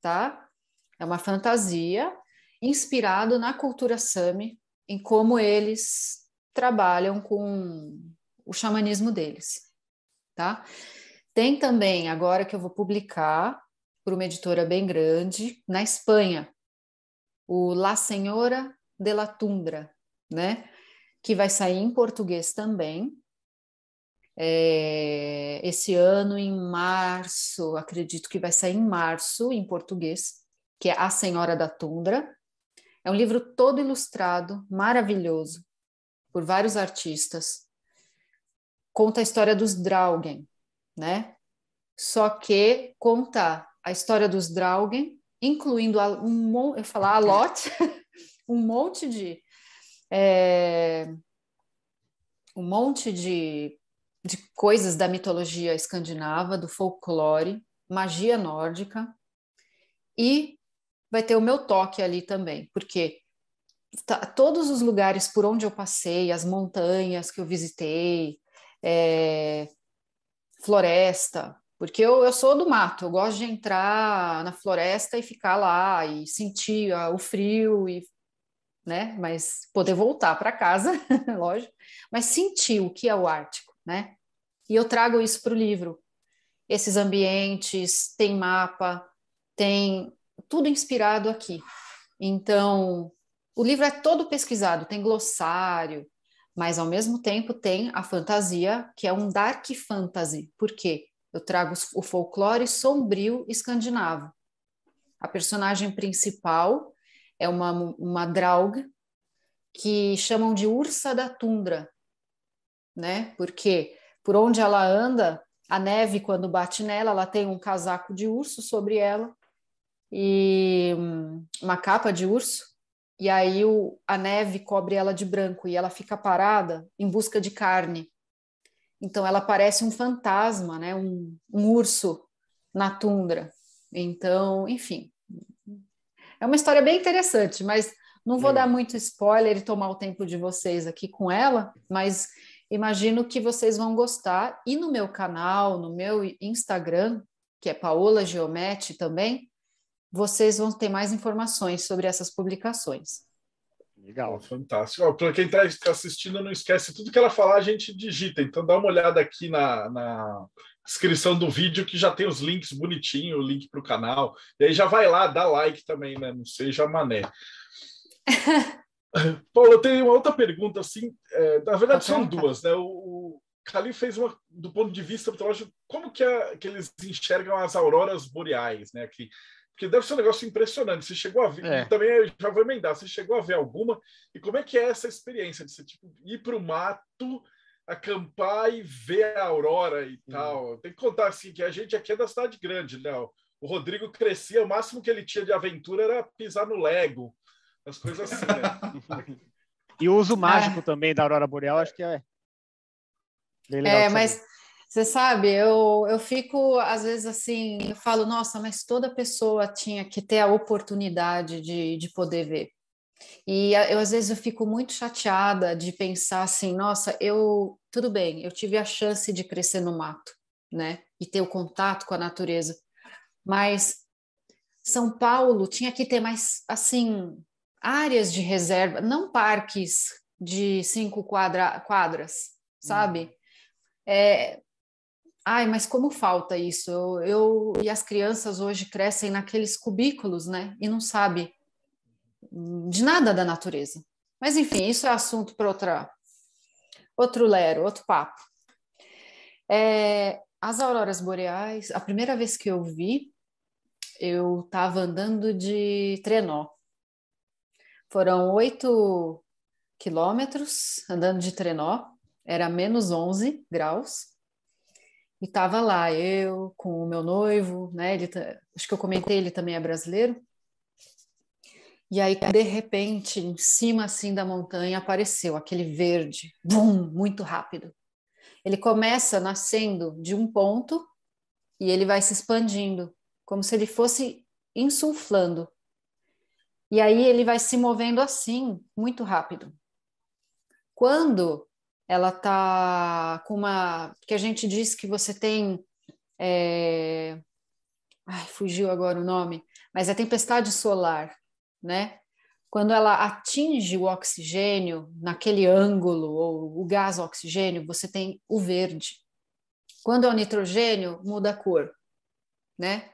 tá? É uma fantasia inspirado na cultura Sami, em como eles trabalham com o xamanismo deles, tá? Tem também, agora que eu vou publicar, por uma editora bem grande, na Espanha, o La Senhora de la Tundra, né? Que vai sair em português também. É, esse ano, em março, acredito que vai sair em março, em português, que é A Senhora da Tundra. É um livro todo ilustrado, maravilhoso, por vários artistas. Conta a história dos Draugen, né? Só que conta a história dos Draugen, incluindo um, eu falar a lot, (laughs) um monte de é, um monte de, de coisas da mitologia escandinava, do folclore, magia nórdica e vai ter o meu toque ali também, porque tá, todos os lugares por onde eu passei, as montanhas que eu visitei, é, floresta, porque eu, eu sou do mato, eu gosto de entrar na floresta e ficar lá e sentir uh, o frio e né? Mas poder voltar para casa, (laughs) lógico, mas sentir o que é o Ártico, né? E eu trago isso para o livro. Esses ambientes, tem mapa, tem tudo inspirado aqui. Então, o livro é todo pesquisado, tem glossário, mas ao mesmo tempo tem a fantasia, que é um dark fantasy. Por quê? Eu trago o folclore sombrio escandinavo. A personagem principal é uma, uma Draug, que chamam de ursa da tundra, né? Porque por onde ela anda, a neve, quando bate nela, ela tem um casaco de urso sobre ela e uma capa de urso, e aí o, a neve cobre ela de branco e ela fica parada em busca de carne. Então ela parece um fantasma, né? um, um urso na tundra. Então, enfim, é uma história bem interessante, mas não vou é. dar muito spoiler e tomar o tempo de vocês aqui com ela, mas imagino que vocês vão gostar. E no meu canal, no meu Instagram, que é Paola Geomete também, vocês vão ter mais informações sobre essas publicações. Legal, fantástico. Para quem está assistindo, não esquece tudo que ela falar, a gente digita. Então dá uma olhada aqui na, na descrição do vídeo que já tem os links bonitinho, o link para o canal. E aí já vai lá, dá like também, né? Não seja mané. (laughs) Paulo, eu tenho uma outra pergunta, assim, é, na verdade são duas, né? O, o Cali fez uma, do ponto de vista mitológico, como que, é, que eles enxergam as auroras boreais, né? Que porque deve ser um negócio impressionante. Você chegou a ver, é. também já vou emendar, você chegou a ver alguma, e como é que é essa experiência de você tipo, ir para o mato, acampar e ver a aurora e tal? Tem que contar assim, que a gente aqui é da cidade grande, né? O Rodrigo crescia, o máximo que ele tinha de aventura era pisar no Lego, as coisas assim, né? (laughs) e o uso mágico é. também da aurora boreal, acho que é. É, mas você sabe, eu, eu fico, às vezes, assim, eu falo, nossa, mas toda pessoa tinha que ter a oportunidade de, de poder ver. E eu, às vezes, eu fico muito chateada de pensar assim, nossa, eu, tudo bem, eu tive a chance de crescer no mato, né? E ter o contato com a natureza. Mas São Paulo tinha que ter mais, assim, áreas de reserva, não parques de cinco quadra, quadras, sabe? Hum. É, ai, mas como falta isso? Eu, eu, e as crianças hoje crescem naqueles cubículos, né? E não sabe de nada da natureza. Mas enfim, isso é assunto para outra outro lero, outro papo. É, as auroras boreais, a primeira vez que eu vi, eu estava andando de trenó. Foram oito quilômetros andando de trenó, era menos 11 graus, e estava lá eu com o meu noivo, né? Ele, acho que eu comentei, ele também é brasileiro. E aí, de repente, em cima assim da montanha apareceu aquele verde, bum, muito rápido. Ele começa nascendo de um ponto e ele vai se expandindo, como se ele fosse insuflando. E aí ele vai se movendo assim, muito rápido. Quando ela tá com uma. que a gente diz que você tem. É... Ai, fugiu agora o nome, mas é tempestade solar, né? Quando ela atinge o oxigênio naquele ângulo, ou o gás oxigênio, você tem o verde. Quando é o nitrogênio, muda a cor, né?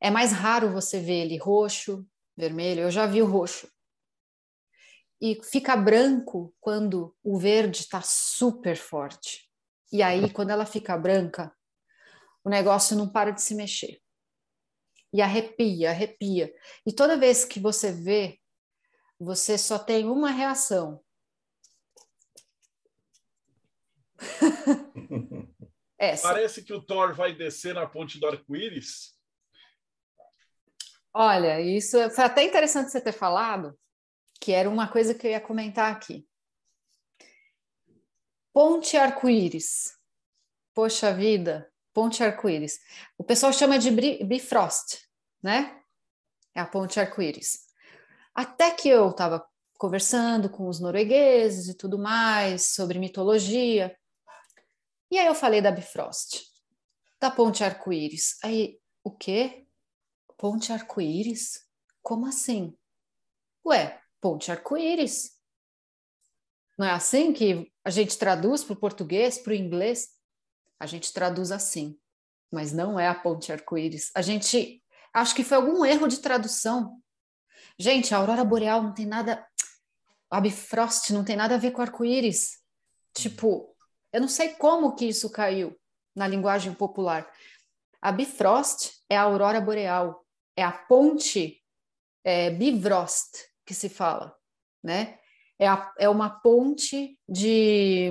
É mais raro você ver ele roxo, vermelho. Eu já vi o roxo. E fica branco quando o verde está super forte. E aí, quando ela fica branca, o negócio não para de se mexer. E arrepia, arrepia. E toda vez que você vê, você só tem uma reação. (laughs) Essa. Parece que o Thor vai descer na ponte do arco-íris. Olha, isso foi até interessante você ter falado, que era uma coisa que eu ia comentar aqui. Ponte arco-íris. Poxa vida, ponte arco-íris. O pessoal chama de Bifrost, né? É a ponte arco-íris. Até que eu estava conversando com os noruegueses e tudo mais sobre mitologia. E aí eu falei da Bifrost, da ponte arco-íris. Aí, o quê? Ponte arco-íris? Como assim? Ué, ponte arco-íris. Não é assim que a gente traduz para o português, para o inglês? A gente traduz assim, mas não é a ponte arco-íris. A gente, acho que foi algum erro de tradução. Gente, a aurora boreal não tem nada, a Bifrost não tem nada a ver com arco-íris. Tipo, eu não sei como que isso caiu na linguagem popular. A Bifrost é a aurora boreal, é a ponte é, Bifrost que se fala, né? É, a, é uma ponte de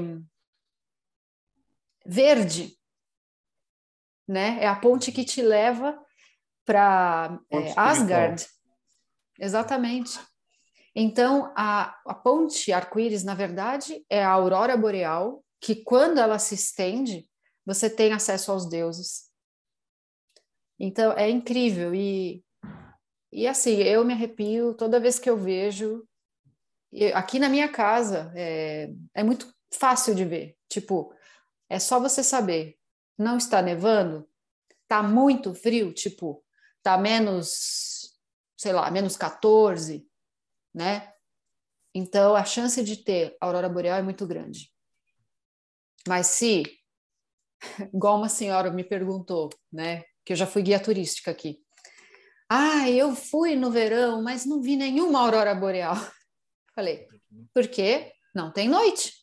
verde, né? É a ponte que te leva para é, Asgard. Exatamente. Então, a, a ponte arco-íris, na verdade, é a aurora boreal, que quando ela se estende, você tem acesso aos deuses. Então, é incrível. E, e assim, eu me arrepio toda vez que eu vejo. aqui na minha casa, é, é muito fácil de ver. Tipo, é só você saber. Não está nevando? Tá muito frio? Tipo, tá menos, sei lá, menos 14, né? Então, a chance de ter aurora boreal é muito grande. Mas se, (laughs) igual uma senhora me perguntou, né? que eu já fui guia turística aqui. Ah, eu fui no verão, mas não vi nenhuma aurora boreal. (laughs) Falei, por quê? Não tem noite.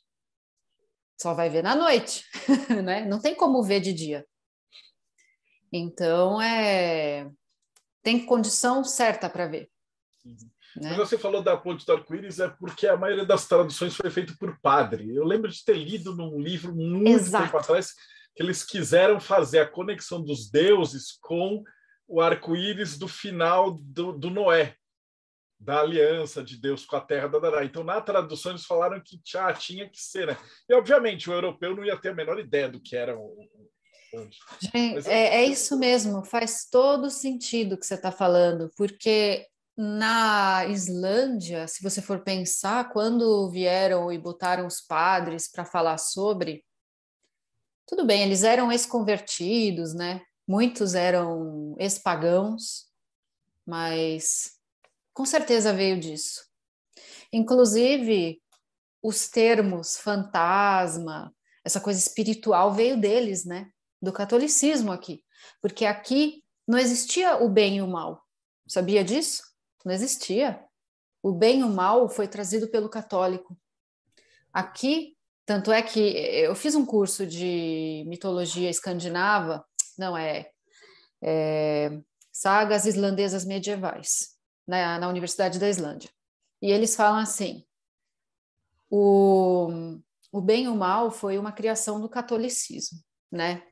Só vai ver na noite, (laughs) né? Não tem como ver de dia. Então, é tem condição certa para ver. Uhum. Né? Mas você falou da ponte do arco-íris é porque a maioria das traduções foi feita por padre. Eu lembro de ter lido num livro muito Exato. tempo atrás que eles quiseram fazer a conexão dos deuses com o arco-íris do final do, do, Noé, da aliança de Deus com a terra da Dará. Então, na tradução, eles falaram que já tinha que ser. Né? E, obviamente, o europeu não ia ter a menor ideia do que era o. Gente, é, é isso mesmo, faz todo sentido o que você está falando, porque na Islândia, se você for pensar, quando vieram e botaram os padres para falar sobre, tudo bem, eles eram ex-convertidos, né? Muitos eram ex-pagãos, mas com certeza veio disso. Inclusive, os termos fantasma, essa coisa espiritual veio deles, né? Do catolicismo aqui. Porque aqui não existia o bem e o mal. Sabia disso? Não existia. O bem e o mal foi trazido pelo católico. Aqui, tanto é que eu fiz um curso de mitologia escandinava, não é, é sagas islandesas medievais, na, na Universidade da Islândia. E eles falam assim: o, o bem e o mal foi uma criação do catolicismo, né?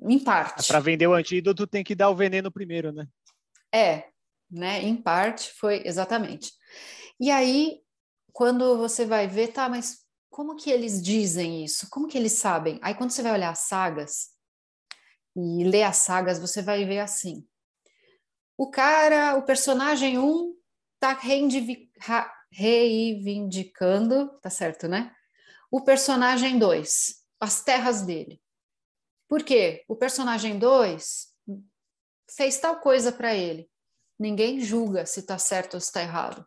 Em parte. Para vender o antídoto tem que dar o veneno primeiro, né? É, né? Em parte foi exatamente. E aí, quando você vai ver, tá, mas como que eles dizem isso? Como que eles sabem? Aí quando você vai olhar as sagas e ler as sagas, você vai ver assim. O cara, o personagem 1 um, tá reivindicando, tá certo, né? O personagem 2, as terras dele. Por quê? O personagem 2 fez tal coisa para ele. Ninguém julga se está certo ou se está errado.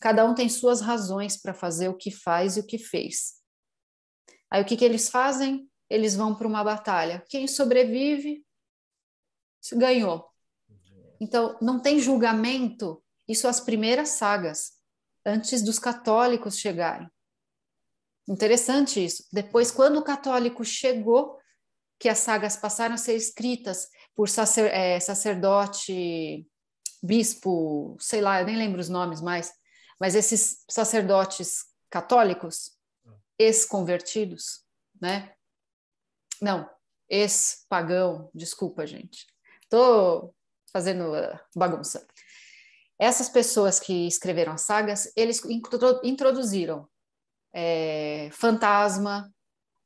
Cada um tem suas razões para fazer o que faz e o que fez. Aí o que, que eles fazem? Eles vão para uma batalha. Quem sobrevive ganhou. Então, não tem julgamento. Isso as primeiras sagas, antes dos católicos chegarem. Interessante isso. Depois, quando o católico chegou, que as sagas passaram a ser escritas por sacer, é, sacerdote, bispo, sei lá, eu nem lembro os nomes mais, mas esses sacerdotes católicos, ex-convertidos, né? Não, ex-pagão, desculpa, gente. Tô fazendo uh, bagunça. Essas pessoas que escreveram as sagas, eles introduziram é, fantasma,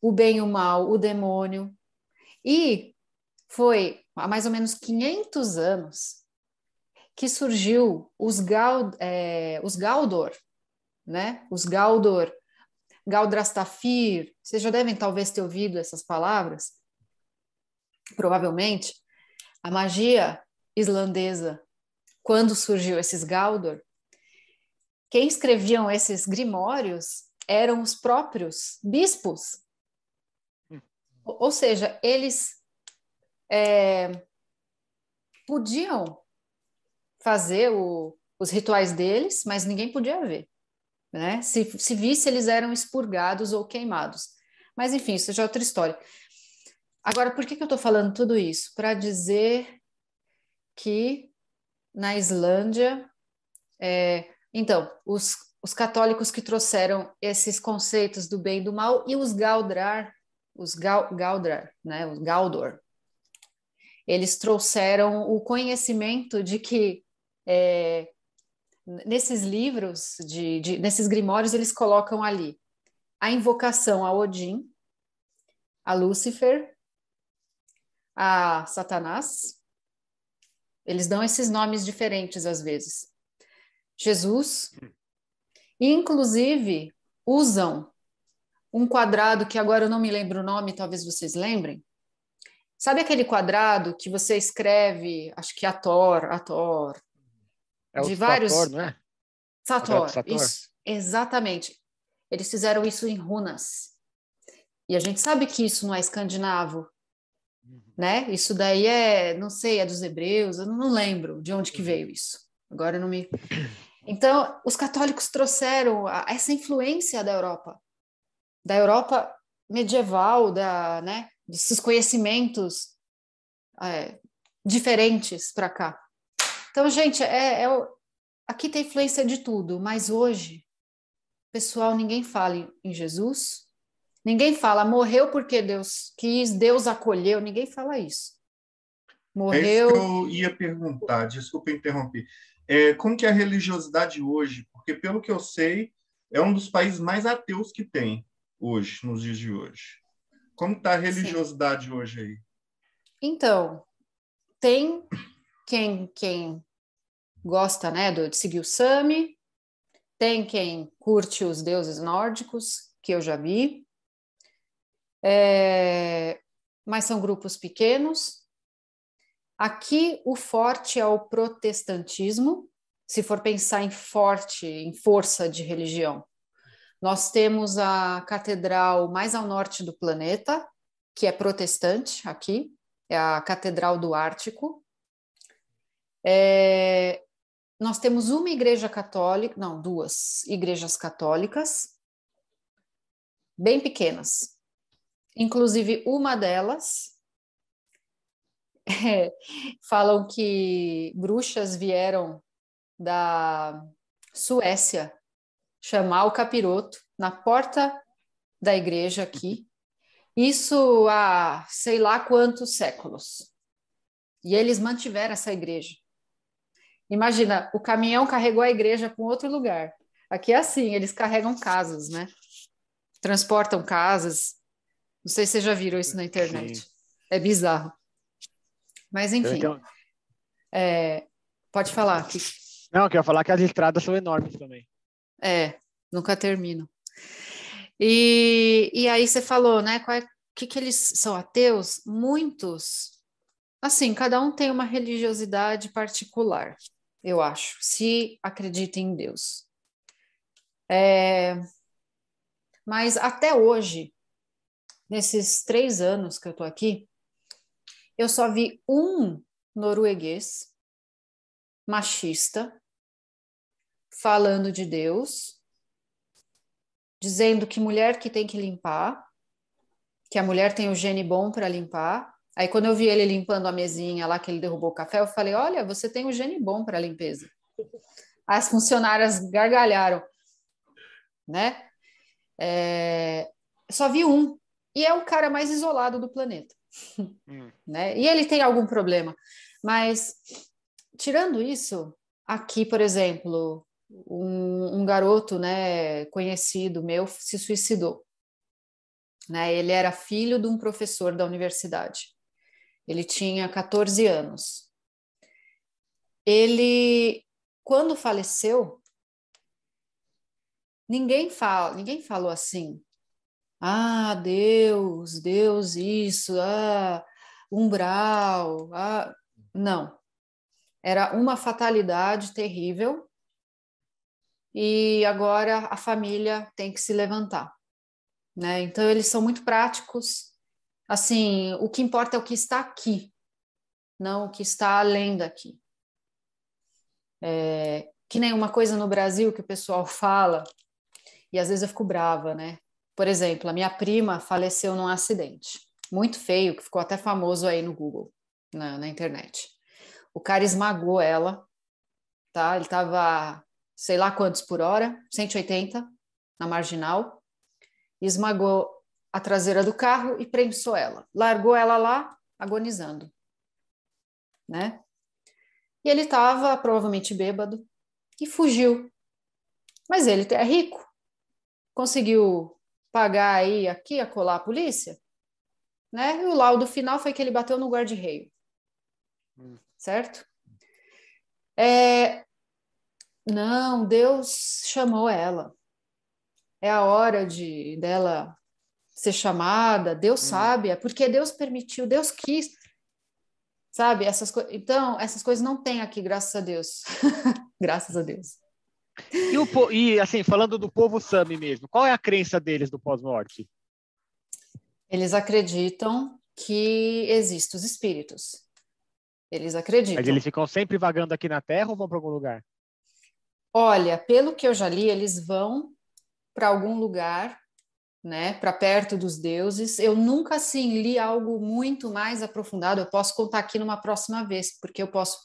o bem e o mal, o demônio. E foi há mais ou menos 500 anos que surgiu os, Gal, é, os Galdor, né? Os Galdor, Galdrastafir, vocês já devem talvez ter ouvido essas palavras, provavelmente. A magia islandesa, quando surgiu esses Galdor, quem escreviam esses grimórios eram os próprios bispos. Hum. Ou seja, eles é, podiam fazer o, os rituais deles, mas ninguém podia ver. Né? Se, se visse, eles eram expurgados ou queimados. Mas, enfim, isso já é outra história. Agora, por que, que eu estou falando tudo isso? Para dizer que na Islândia, é, então, os, os católicos que trouxeram esses conceitos do bem e do mal e os Galdrar, os Gal, Galdrar, né, os Galdor, eles trouxeram o conhecimento de que é, nesses livros, de, de, nesses grimórios, eles colocam ali a invocação a Odin, a Lúcifer, a Satanás. Eles dão esses nomes diferentes às vezes. Jesus, inclusive usam um quadrado que agora eu não me lembro o nome, talvez vocês lembrem, Sabe aquele quadrado que você escreve, acho que Ator, Ator, é de vários. Sator, não é? Sator, Sator. Isso, exatamente. Eles fizeram isso em runas. E a gente sabe que isso não é escandinavo, uhum. né? Isso daí é, não sei, é dos hebreus, eu não lembro de onde que uhum. veio isso. Agora não me. (coughs) Então, os católicos trouxeram essa influência da Europa, da Europa medieval, da, né, desses conhecimentos é, diferentes para cá. Então, gente, é, é, aqui tem influência de tudo, mas hoje, pessoal, ninguém fala em Jesus, ninguém fala morreu porque Deus quis, Deus acolheu, ninguém fala isso. Morreu. É isso eu ia perguntar, desculpa interromper. É, como que é a religiosidade hoje? Porque, pelo que eu sei, é um dos países mais ateus que tem hoje, nos dias de hoje. Como está a religiosidade Sim. hoje aí? Então, tem quem, quem gosta né, de seguir o Sami, tem quem curte os deuses nórdicos, que eu já vi, é, mas são grupos pequenos. Aqui o forte é o protestantismo, se for pensar em forte, em força de religião. Nós temos a catedral mais ao norte do planeta, que é protestante aqui, é a Catedral do Ártico. É, nós temos uma igreja católica, não, duas igrejas católicas, bem pequenas. Inclusive, uma delas (laughs) é, falam que bruxas vieram da Suécia chamar o capiroto na porta da igreja aqui. Isso há sei lá quantos séculos. E eles mantiveram essa igreja. Imagina, o caminhão carregou a igreja para um outro lugar. Aqui é assim, eles carregam casas, né? Transportam casas. Não sei se vocês já viram isso na internet. Sim. É bizarro. Mas enfim. Então... É, pode falar. Que... Não, eu queria falar que as estradas são enormes também. É, nunca termino. E, e aí você falou, né? Qual é, que, que eles são ateus? Muitos. Assim, cada um tem uma religiosidade particular, eu acho, se acredita em Deus. É, mas até hoje, nesses três anos que eu tô aqui, eu só vi um norueguês machista falando de Deus, dizendo que mulher que tem que limpar, que a mulher tem o gene bom para limpar. Aí quando eu vi ele limpando a mesinha lá que ele derrubou o café, eu falei: "Olha, você tem o gene bom para limpeza". As funcionárias gargalharam, né? É... Só vi um e é o cara mais isolado do planeta, hum. (laughs) né? E ele tem algum problema, mas tirando isso, aqui, por exemplo, um, um, garoto né, conhecido meu se suicidou. Né? Ele era filho de um professor da universidade. Ele tinha 14 anos. Ele, quando faleceu, ninguém fala, ninguém falou assim. Ah, Deus, Deus isso, ah, umbral, ah, não. Era uma fatalidade terrível e agora a família tem que se levantar. Né? Então, eles são muito práticos. Assim, o que importa é o que está aqui, não o que está além daqui. É, que nem uma coisa no Brasil que o pessoal (laughs) fala, e às vezes eu fico brava, né? Por exemplo, a minha prima faleceu num acidente muito feio, que ficou até famoso aí no Google, na, na internet. O cara esmagou ela, tá? Ele estava sei lá quantos por hora, 180 na marginal, esmagou a traseira do carro e prensou ela. Largou ela lá, agonizando, né? E ele estava provavelmente bêbado e fugiu. Mas ele é rico, conseguiu pagar aí aqui a colar a polícia, né? E o laudo final foi que ele bateu no guarda-reio, hum. certo? É, não, Deus chamou ela. É a hora de dela ser chamada. Deus hum. sabe, é porque Deus permitiu, Deus quis. Sabe, essas coisas. Então, essas coisas não tem aqui, graças a Deus. (laughs) graças a Deus. E, o, e assim, falando do povo Sami mesmo, qual é a crença deles do pós-morte? Eles acreditam que existem os espíritos. Eles acreditam. Mas eles ficam sempre vagando aqui na Terra ou vão para algum lugar? Olha, pelo que eu já li, eles vão para algum lugar, né, para perto dos deuses. Eu nunca assim li algo muito mais aprofundado. Eu posso contar aqui numa próxima vez, porque eu posso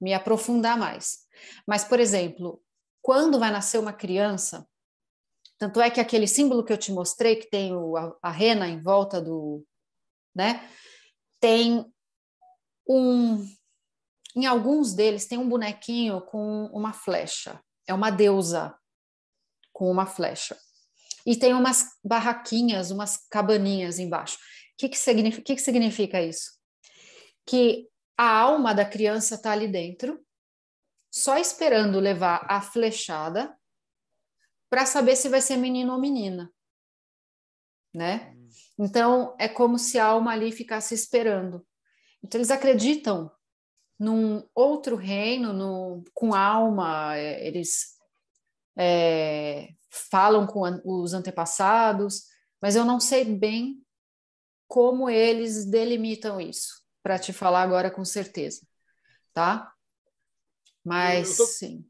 me aprofundar mais. Mas, por exemplo, quando vai nascer uma criança, tanto é que aquele símbolo que eu te mostrei, que tem o, a, a rena em volta do, né, tem um, em alguns deles tem um bonequinho com uma flecha é uma deusa com uma flecha. E tem umas barraquinhas, umas cabaninhas embaixo. O que, que, significa, que, que significa isso? Que a alma da criança está ali dentro, só esperando levar a flechada para saber se vai ser menino ou menina. Né? Então, é como se a alma ali ficasse esperando. Então, eles acreditam num outro reino, no, com alma, é, eles é, falam com os antepassados, mas eu não sei bem como eles delimitam isso, para te falar agora com certeza, tá? Mas, tô, sim.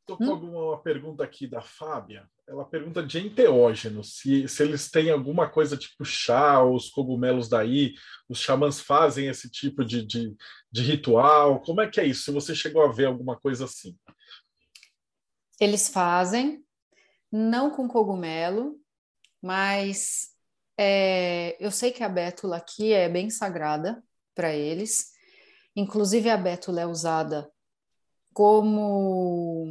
Estou com hum? alguma pergunta aqui da Fábia. Ela pergunta de enteógenos, se, se eles têm alguma coisa tipo chá, os cogumelos daí, os xamãs fazem esse tipo de, de, de ritual. Como é que é isso? Se você chegou a ver alguma coisa assim. Eles fazem, não com cogumelo, mas é, eu sei que a bétula aqui é bem sagrada para eles. Inclusive, a bétula é usada como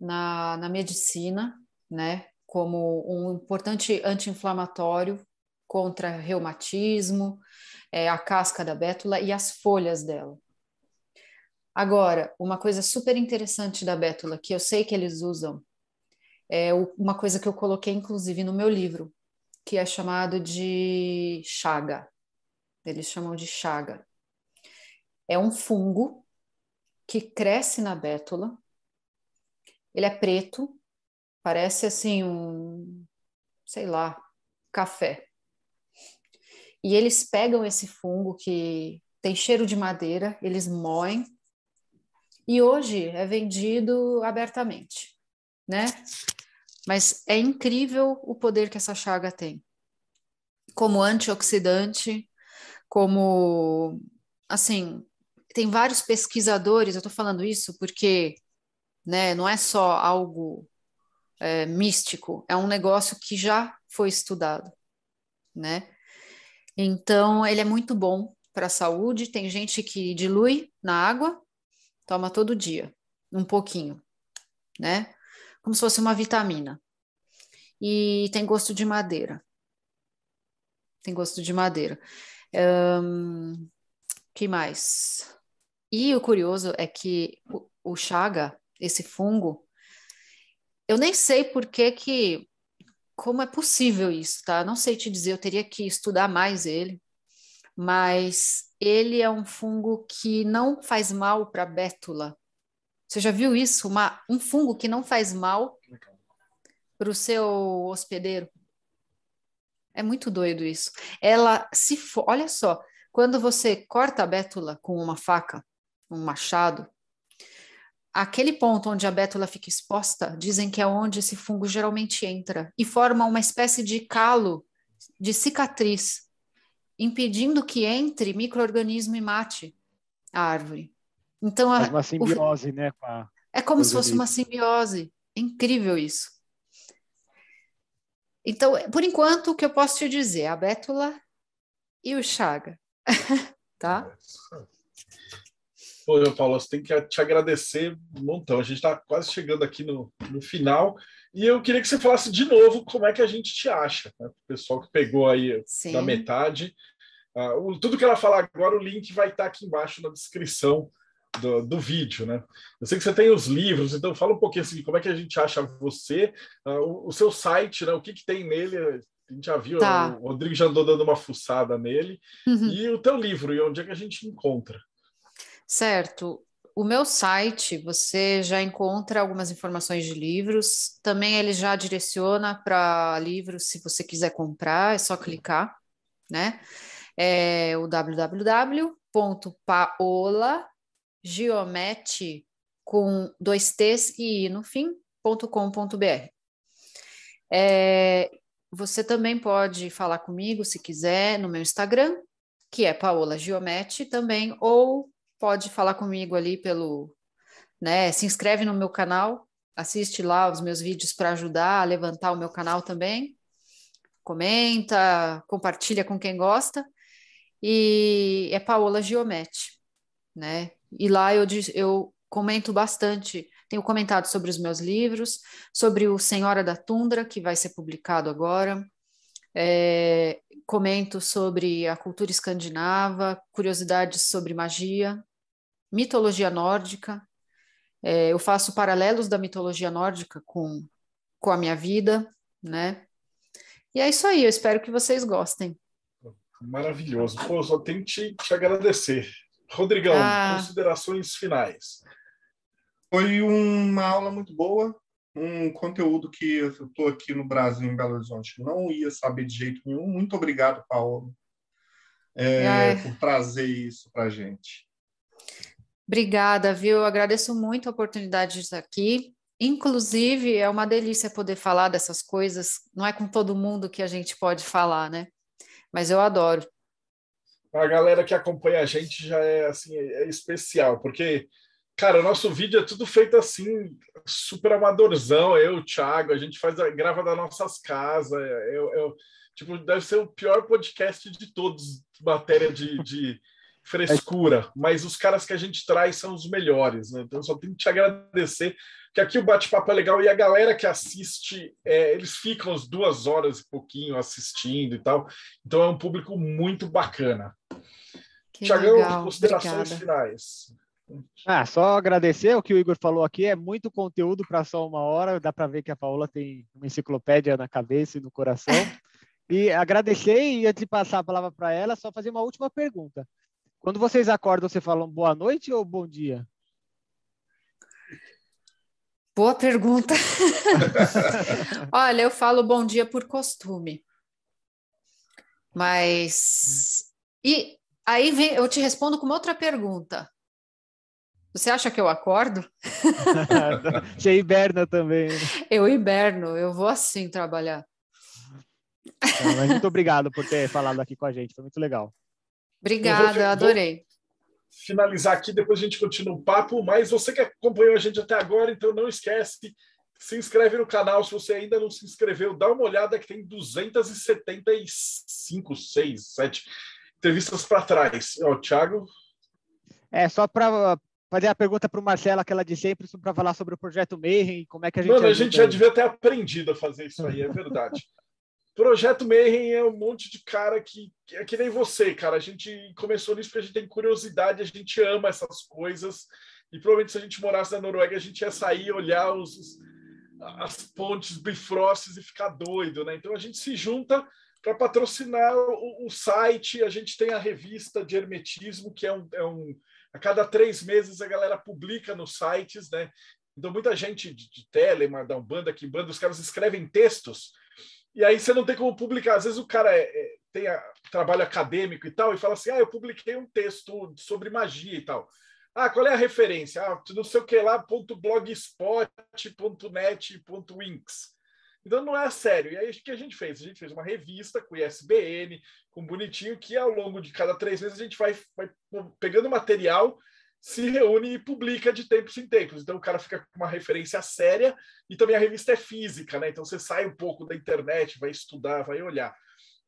na, na medicina, né? Como um importante anti-inflamatório contra reumatismo, é, a casca da bétula e as folhas dela. Agora, uma coisa super interessante da bétula, que eu sei que eles usam, é uma coisa que eu coloquei inclusive no meu livro, que é chamado de chaga. Eles chamam de chaga. É um fungo que cresce na bétula. Ele é preto, parece assim um, sei lá, café. E eles pegam esse fungo que tem cheiro de madeira, eles moem e hoje é vendido abertamente, né? Mas é incrível o poder que essa chaga tem. Como antioxidante, como assim, tem vários pesquisadores, eu estou falando isso porque né, não é só algo é, místico, é um negócio que já foi estudado, né? Então, ele é muito bom para a saúde. Tem gente que dilui na água, toma todo dia, um pouquinho, né? Como se fosse uma vitamina. E tem gosto de madeira. Tem gosto de madeira. Um, que mais? E o curioso é que o, o chaga, esse fungo, eu nem sei por que que como é possível isso, tá? Não sei te dizer, eu teria que estudar mais ele, mas ele é um fungo que não faz mal para a bétula, você já viu isso? Uma, um fungo que não faz mal para o seu hospedeiro? É muito doido isso. Ela se for, olha só, quando você corta a bétula com uma faca, um machado, aquele ponto onde a bétula fica exposta, dizem que é onde esse fungo geralmente entra e forma uma espécie de calo, de cicatriz, impedindo que entre microorganismo e mate a árvore. Então, Faz uma simbiose, o, né? A, é como se fosse uma simbiose. É incrível isso. Então, por enquanto, o que eu posso te dizer, a bétula e o chaga, (laughs) tá? Pô, Paulo, você tem que te agradecer um montão. A gente está quase chegando aqui no, no final. E eu queria que você falasse de novo como é que a gente te acha. Né? O pessoal que pegou aí Sim. da metade. Uh, tudo que ela falar agora, o link vai estar tá aqui embaixo na descrição do, do, vídeo, né? Eu sei que você tem os livros, então fala um pouquinho assim, como é que a gente acha você, uh, o, o, seu site, né? O que, que tem nele? A gente já viu, tá. o Rodrigo já andou dando uma fuçada nele. Uhum. E o teu livro, e onde é que a gente encontra? Certo. O meu site, você já encontra algumas informações de livros. Também ele já direciona para livros, se você quiser comprar, é só clicar, né? É o www.paola geomete com dois T's e I no fim, .com.br. É, você também pode falar comigo, se quiser, no meu Instagram, que é Paola Geomete também, ou pode falar comigo ali pelo, né, se inscreve no meu canal, assiste lá os meus vídeos para ajudar a levantar o meu canal também, comenta, compartilha com quem gosta, e é Paola Geomete, né? E lá eu, eu comento bastante, tenho comentado sobre os meus livros, sobre o Senhora da Tundra, que vai ser publicado agora, é, comento sobre a cultura escandinava, curiosidades sobre magia, mitologia nórdica, é, eu faço paralelos da mitologia nórdica com, com a minha vida, né? E é isso aí, eu espero que vocês gostem. Maravilhoso. Pô, só tenho que te, te agradecer Rodrigão, ah. considerações finais. Foi uma aula muito boa, um conteúdo que eu estou aqui no Brasil, em Belo Horizonte, não ia saber de jeito nenhum. Muito obrigado, Paulo, é, por trazer isso para a gente. Obrigada, viu? Eu agradeço muito a oportunidade de estar aqui. Inclusive, é uma delícia poder falar dessas coisas. Não é com todo mundo que a gente pode falar, né? Mas eu adoro. A galera que acompanha a gente já é assim, é especial, porque Cara, o nosso vídeo é tudo feito assim, super amadorzão. Eu, o Thiago, a gente faz grava das nossas casas. Eu, eu, tipo, deve ser o pior podcast de todos, matéria de, de frescura. Mas os caras que a gente traz são os melhores, né? Então só tenho que te agradecer, que aqui o bate-papo é legal e a galera que assiste, é, eles ficam as duas horas e pouquinho assistindo e tal. Então é um público muito bacana. Tiagão, considerações Obrigada. finais. Ah, só agradecer o que o Igor falou aqui, é muito conteúdo para só uma hora, dá para ver que a Paola tem uma enciclopédia na cabeça e no coração. (laughs) E agradecer e antes de passar a palavra para ela, só fazer uma última pergunta. Quando vocês acordam, você falam boa noite ou bom dia? Boa pergunta. (laughs) Olha, eu falo bom dia por costume. Mas e aí vem, eu te respondo com uma outra pergunta. Você acha que eu acordo? (laughs) Você hiberna também. Eu hiberno, eu vou assim trabalhar. Muito obrigado por ter falado aqui com a gente, foi muito legal. Obrigada, eu adorei. Finalizar aqui, depois a gente continua o papo, mas você que acompanhou a gente até agora, então não esquece, se inscreve no canal, se você ainda não se inscreveu, dá uma olhada que tem 275, 6, 7 entrevistas para trás. Ó, Thiago... É, só para fazer a pergunta para o Marcelo, aquela de sempre, para falar sobre o projeto Mayhem, como é que a gente. Mano, a gente já devia ter aprendido a fazer isso aí, é verdade. (laughs) projeto Mayhem é um monte de cara que é que nem você, cara. A gente começou nisso porque a gente tem curiosidade, a gente ama essas coisas. E provavelmente se a gente morasse na Noruega, a gente ia sair, olhar os, as pontes bifrostes e ficar doido, né? Então a gente se junta para patrocinar o, o, site. A gente tem a revista de hermetismo, que é um, é um a cada três meses a galera publica nos sites, né? Então, muita gente de, de Telema, da Umbanda, Kimbanda, os caras escrevem textos, e aí você não tem como publicar. Às vezes o cara é, é, tem a, trabalho acadêmico e tal, e fala assim: ah, eu publiquei um texto sobre magia e tal. Ah, qual é a referência? Ah, não sei o que lá, ponto blogspot, ponto winx. Então não é sério. E aí o que a gente fez? A gente fez uma revista com ISBN, com bonitinho, que ao longo de cada três meses a gente vai, vai pegando material, se reúne e publica de tempos em tempos. Então o cara fica com uma referência séria e também a revista é física, né? Então você sai um pouco da internet, vai estudar, vai olhar.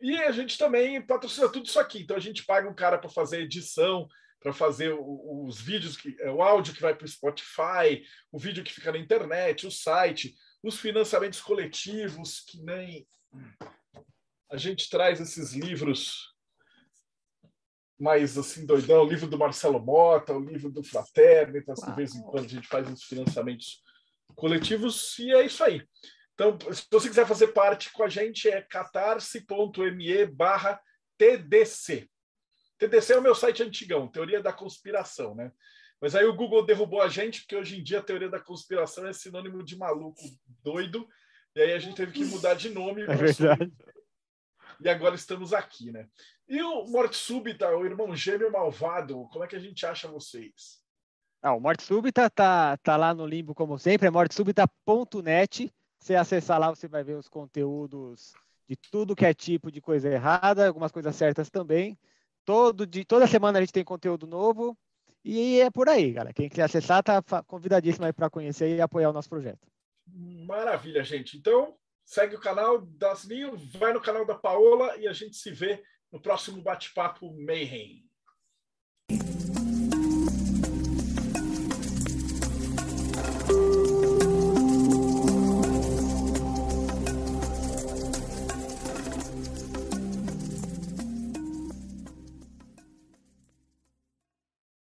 E a gente também patrocina tudo isso aqui. Então a gente paga um cara para fazer edição, para fazer os vídeos, que, é, o áudio que vai para o Spotify, o vídeo que fica na internet, o site os financiamentos coletivos, que nem a gente traz esses livros mais assim doidão, o livro do Marcelo Mota, o livro do Fraternitas, de vez em quando a gente faz uns financiamentos coletivos e é isso aí. Então, se você quiser fazer parte com a gente, é catarse.me barra TDC. TDC é o meu site antigão, Teoria da Conspiração, né? Mas aí o Google derrubou a gente, porque hoje em dia a teoria da conspiração é sinônimo de maluco doido. E aí a gente teve que mudar de nome. É verdade. E agora estamos aqui, né? E o Morte Súbita, o irmão gêmeo malvado, como é que a gente acha vocês? Ah, o Morte Súbita tá, tá lá no limbo, como sempre, é mortesúbita.net. Você acessar lá, você vai ver os conteúdos de tudo que é tipo de coisa errada, algumas coisas certas também. Todo de, toda semana a gente tem conteúdo novo. E é por aí, galera. Quem quiser acessar, tá convidadíssimo aí para conhecer e apoiar o nosso projeto. Maravilha, gente. Então, segue o canal das Ninho, vai no canal da Paola e a gente se vê no próximo bate-papo Mayhem.